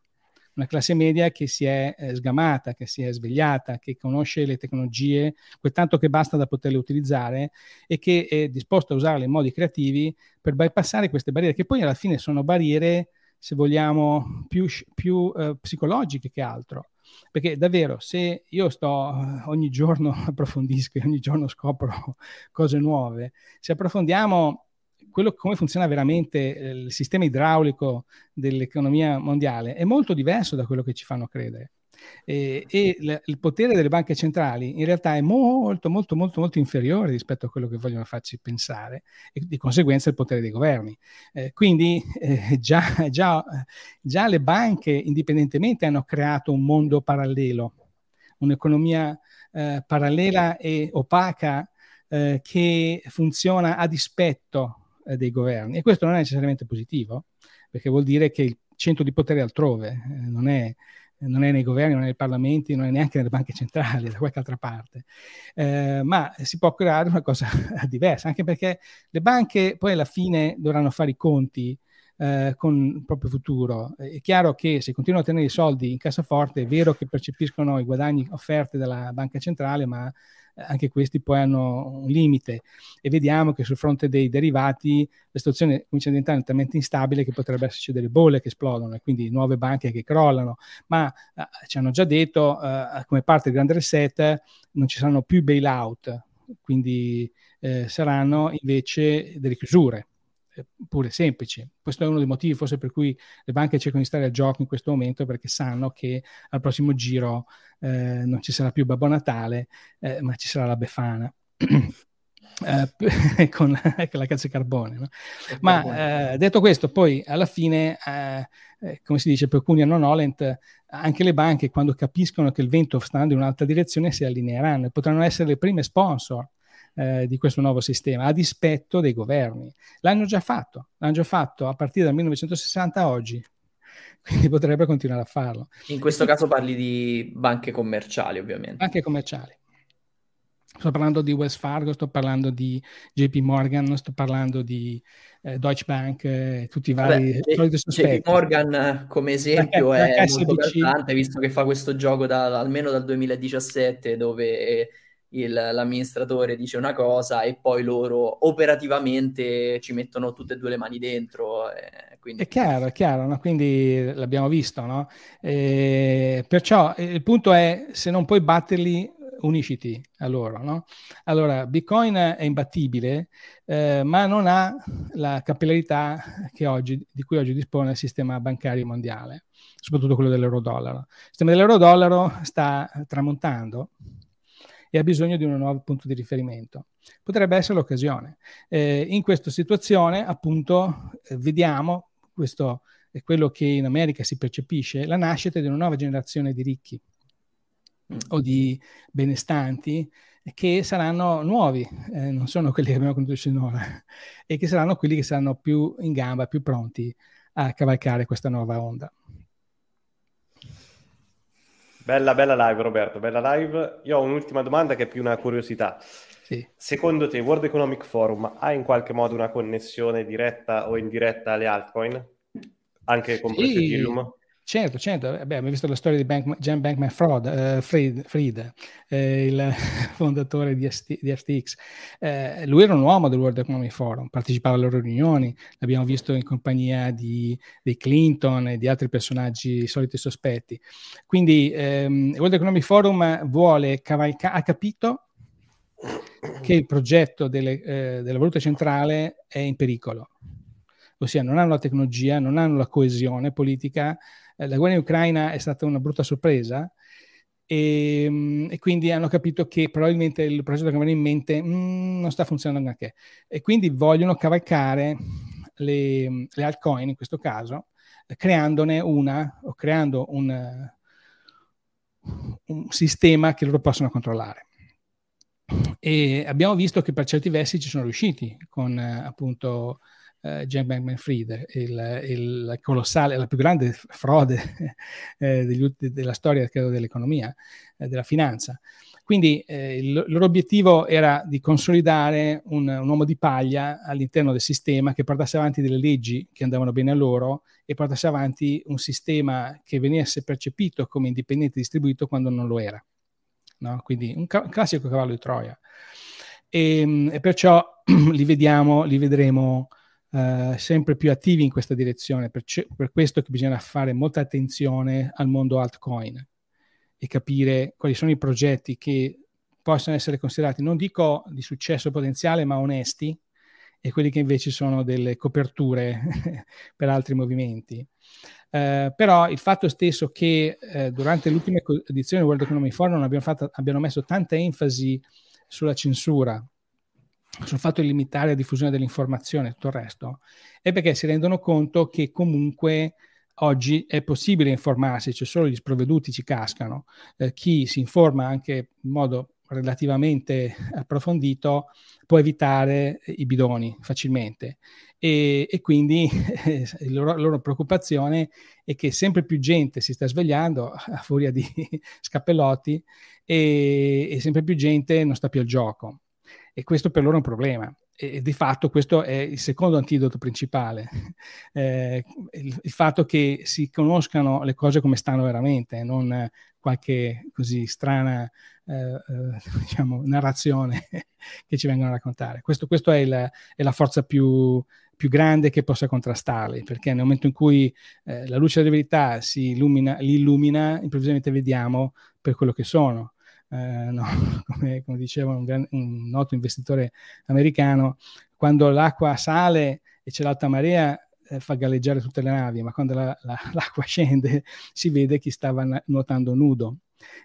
una classe media che si è eh, sgamata, che si è svegliata, che conosce le tecnologie quel tanto che basta da poterle utilizzare e che è disposto a usarle in modi creativi per bypassare queste barriere, che poi alla fine sono barriere, se vogliamo, più, più eh, psicologiche che altro. Perché davvero, se io sto eh, ogni giorno approfondisco e ogni giorno scopro cose nuove, se approfondiamo quello, come funziona veramente eh, il sistema idraulico dell'economia mondiale è molto diverso da quello che ci fanno credere. E, e l- il potere delle banche centrali in realtà è molto, molto, molto, molto inferiore rispetto a quello che vogliono farci pensare e di conseguenza il potere dei governi. Eh, quindi eh, già, già, già le banche indipendentemente hanno creato un mondo parallelo, un'economia eh, parallela e opaca eh, che funziona a dispetto eh, dei governi. E questo non è necessariamente positivo, perché vuol dire che il centro di potere è altrove, eh, non, è, non, è, nei governi, non è nei parlamenti, non è neanche nelle banche centrali, da qualche altra parte. Eh, ma si può creare una cosa diversa, anche perché le banche poi alla fine dovranno fare i conti eh, con il proprio futuro. È chiaro che se continuano a tenere i soldi in cassaforte è vero che percepiscono i guadagni offerti dalla banca centrale, ma anche questi poi hanno un limite. E vediamo che sul fronte dei derivati la situazione comincia a diventare talmente instabile che potrebbe esserci delle bolle che esplodono e quindi nuove banche che crollano, ma eh, ci hanno già detto eh, come parte del grande reset non ci saranno più bailout, quindi eh, saranno invece delle chiusure pure semplici. Questo è uno dei motivi forse per cui le banche cercano di stare al gioco in questo momento perché sanno che al prossimo giro eh, non ci sarà più Babbo Natale, eh, ma ci sarà la Befana. Eh, con, la cazzo di carbone. No? Ma eh, detto questo, poi alla fine, eh, eh, come si dice per Cunha non Olent, anche le banche quando capiscono che il vento sta andando in un'altra direzione si allineeranno e potranno essere le prime sponsor eh, di questo nuovo sistema, a dispetto dei governi. L'hanno già fatto, l'hanno già fatto a partire dal 1960 a oggi, quindi potrebbe continuare a farlo. In questo caso parli di banche commerciali, ovviamente. Banche commerciali. Sto parlando di Wells Fargo, sto parlando di JP Morgan, sto parlando di eh, Deutsche Bank, eh, tutti i vari soliti JP Morgan come esempio perché, è molto calzante, visto che fa questo gioco da, almeno dal 2017 dove il, l'amministratore dice una cosa e poi loro operativamente ci mettono tutte e due le mani dentro. Eh, quindi... È chiaro, è chiaro, no? quindi l'abbiamo visto. No? E perciò il punto è, se non puoi batterli, unisciti a loro. No? Allora, Bitcoin è imbattibile, eh, ma non ha la capillarità oggi, di cui oggi dispone il sistema bancario mondiale, soprattutto quello dell'euro-dollaro. Il sistema dell'euro-dollaro sta tramontando e ha bisogno di un nuovo punto di riferimento. Potrebbe essere l'occasione. Eh, in questa situazione, appunto, eh, vediamo questo è quello che in America si percepisce, la nascita di una nuova generazione di ricchi o di benestanti che saranno nuovi, eh, non sono quelli che abbiamo conosciuto sinora, e che saranno quelli che saranno più in gamba, più pronti a cavalcare questa nuova onda. Bella, bella live Roberto, bella live. Io ho un'ultima domanda che è più una curiosità. Sì. Secondo te World Economic Forum ha in qualche modo una connessione diretta o indiretta alle altcoin? Anche con sì. Ethereum? Certo, certo, Beh, abbiamo visto la storia di Bank, Jan Bankman uh, Fried, Fried eh, il fondatore di, ST, di FTX. Eh, lui era un uomo del World Economic Forum, partecipava alle loro riunioni, l'abbiamo visto in compagnia di, di Clinton e di altri personaggi soliti sospetti. Quindi ehm, il World Economic Forum vuole cavalcare, ha capito che il progetto delle, eh, della valuta centrale è in pericolo ossia non hanno la tecnologia, non hanno la coesione politica eh, la guerra in Ucraina è stata una brutta sorpresa e, ehm, e, quindi hanno capito che probabilmente il progetto che avevano in mente mm, non sta funzionando neanche e quindi vogliono cavalcare le, le altcoin in questo caso creandone una o creando un, un sistema che loro possono controllare. E abbiamo visto che per certi versi ci sono riusciti con appunto uh, Jan Bankman Fried, il, il, colossale, la più grande frode eh, degli, della storia credo, dell'economia, eh, della finanza. Quindi eh, il, loro obiettivo era di consolidare un, un, uomo di paglia all'interno del sistema che portasse avanti delle leggi che andavano bene a loro e portasse avanti un sistema che venisse percepito come indipendente distribuito quando non lo era. No? Quindi un, ca- un classico cavallo di Troia. E, ehm, e perciò li vediamo, li vedremo eh, sempre più attivi in questa direzione. Per, c- per, questo che bisogna fare molta attenzione al mondo altcoin e capire quali sono i progetti che possono essere considerati, non dico di successo potenziale, ma onesti, e quelli che invece sono delle coperture per altri movimenti. Eh, però il fatto stesso che eh, durante l'ultima edizione del World Economic Forum abbiamo, abbiamo messo tanta enfasi sulla censura sul fatto di limitare la diffusione dell'informazione e tutto il resto, è perché si rendono conto che comunque oggi è possibile informarsi, cioè solo gli sprovveduti ci cascano. Eh, chi si informa anche in modo relativamente approfondito può evitare i bidoni facilmente e, e quindi la loro, loro, preoccupazione è che sempre più gente si sta svegliando a furia di scappellotti e, e sempre più gente non sta più al gioco e questo per loro è un problema. E di fatto questo è il secondo antidoto principale, eh, il, il, fatto che si conoscano le cose come stanno veramente, non qualche così strana eh, eh, diciamo, narrazione che ci vengono a raccontare. Questo, è, è, la forza più, più, grande che possa contrastarli, perché nel momento in cui eh, la luce della verità si illumina, li illumina, improvvisamente vediamo per quello che sono eh, no, come, come, diceva un, gran, un, noto investitore americano, quando l'acqua sale e c'è l'alta marea eh, fa galleggiare tutte le navi, ma quando la, la, l'acqua scende si vede chi stava nuotando nudo.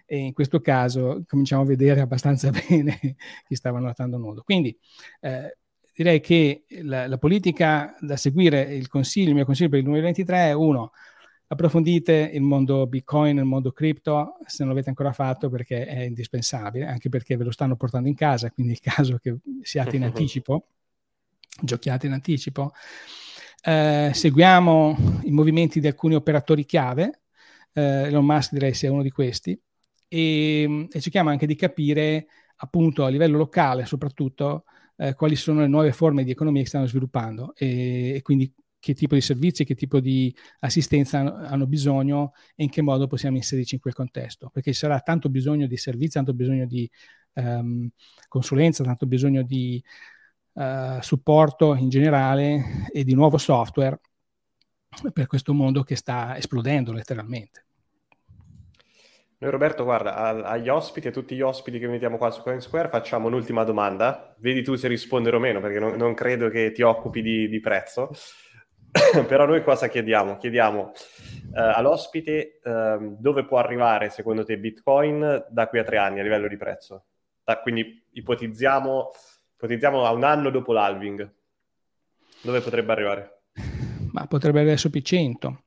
E in questo caso cominciamo a vedere abbastanza bene chi stava nuotando nudo. Quindi eh, direi che la, la, politica da seguire, il consiglio, il mio consiglio per il 2023 è uno, approfondite il mondo Bitcoin, il mondo cripto, se non l'avete ancora fatto perché è indispensabile, anche perché ve lo stanno portando in casa, quindi è il caso che siate in anticipo, giochiate in anticipo. Eh, seguiamo i movimenti di alcuni operatori chiave, eh, Elon Musk direi sia uno di questi, e, e cerchiamo anche di capire appunto a livello locale soprattutto eh, quali sono le nuove forme di economia che stanno sviluppando. E, e quindi che tipo di servizi, che tipo di assistenza hanno bisogno e in che modo possiamo inserirci in quel contesto, perché ci sarà tanto bisogno di servizi, tanto bisogno di um, consulenza, tanto bisogno di uh, supporto in generale e di nuovo software per questo mondo che sta esplodendo letteralmente. Noi Roberto, guarda, agli ospiti, a tutti gli ospiti che mettiamo qua su Coin Square, facciamo un'ultima domanda. Vedi tu se rispondere o meno, perché non, non credo che ti occupi di, di prezzo. Però noi cosa chiediamo? Chiediamo uh, all'ospite uh, dove può arrivare secondo te Bitcoin da qui a tre anni a livello di prezzo. Da, quindi ipotizziamo, ipotizziamo a un anno dopo l'halving. Dove potrebbe arrivare? Ma potrebbe avere SP 100,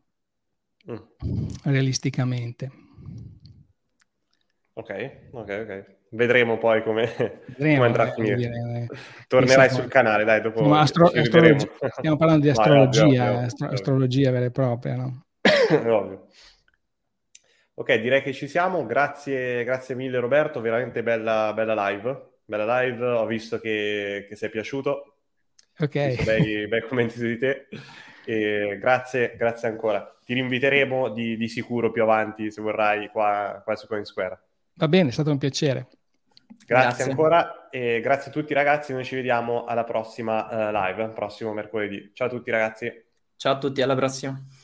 mm. realisticamente. Ok, ok, ok. Vedremo poi come, Vedremo, come andrà a finire. Dire, eh, Tornerai sul canale, dai, dopo no, astro- astrologia, Stiamo parlando di astrologia, ovvio, ovvio, astro- astrologia vera e propria, no? ovvio. Ok, direi che ci siamo. Grazie, grazie mille Roberto, veramente bella, bella live. Bella live, ho visto che, che sei piaciuto. Ok. Bei, bei commenti su di te. E grazie, grazie ancora. Ti rinviteremo di, di, sicuro più avanti, se vorrai, qua, qua su Coin Square. Va bene, è stato un piacere. Grazie, grazie. ancora e grazie a tutti ragazzi. Noi ci vediamo alla prossima uh, live, prossimo mercoledì. Ciao a tutti ragazzi. Ciao a tutti, alla prossima.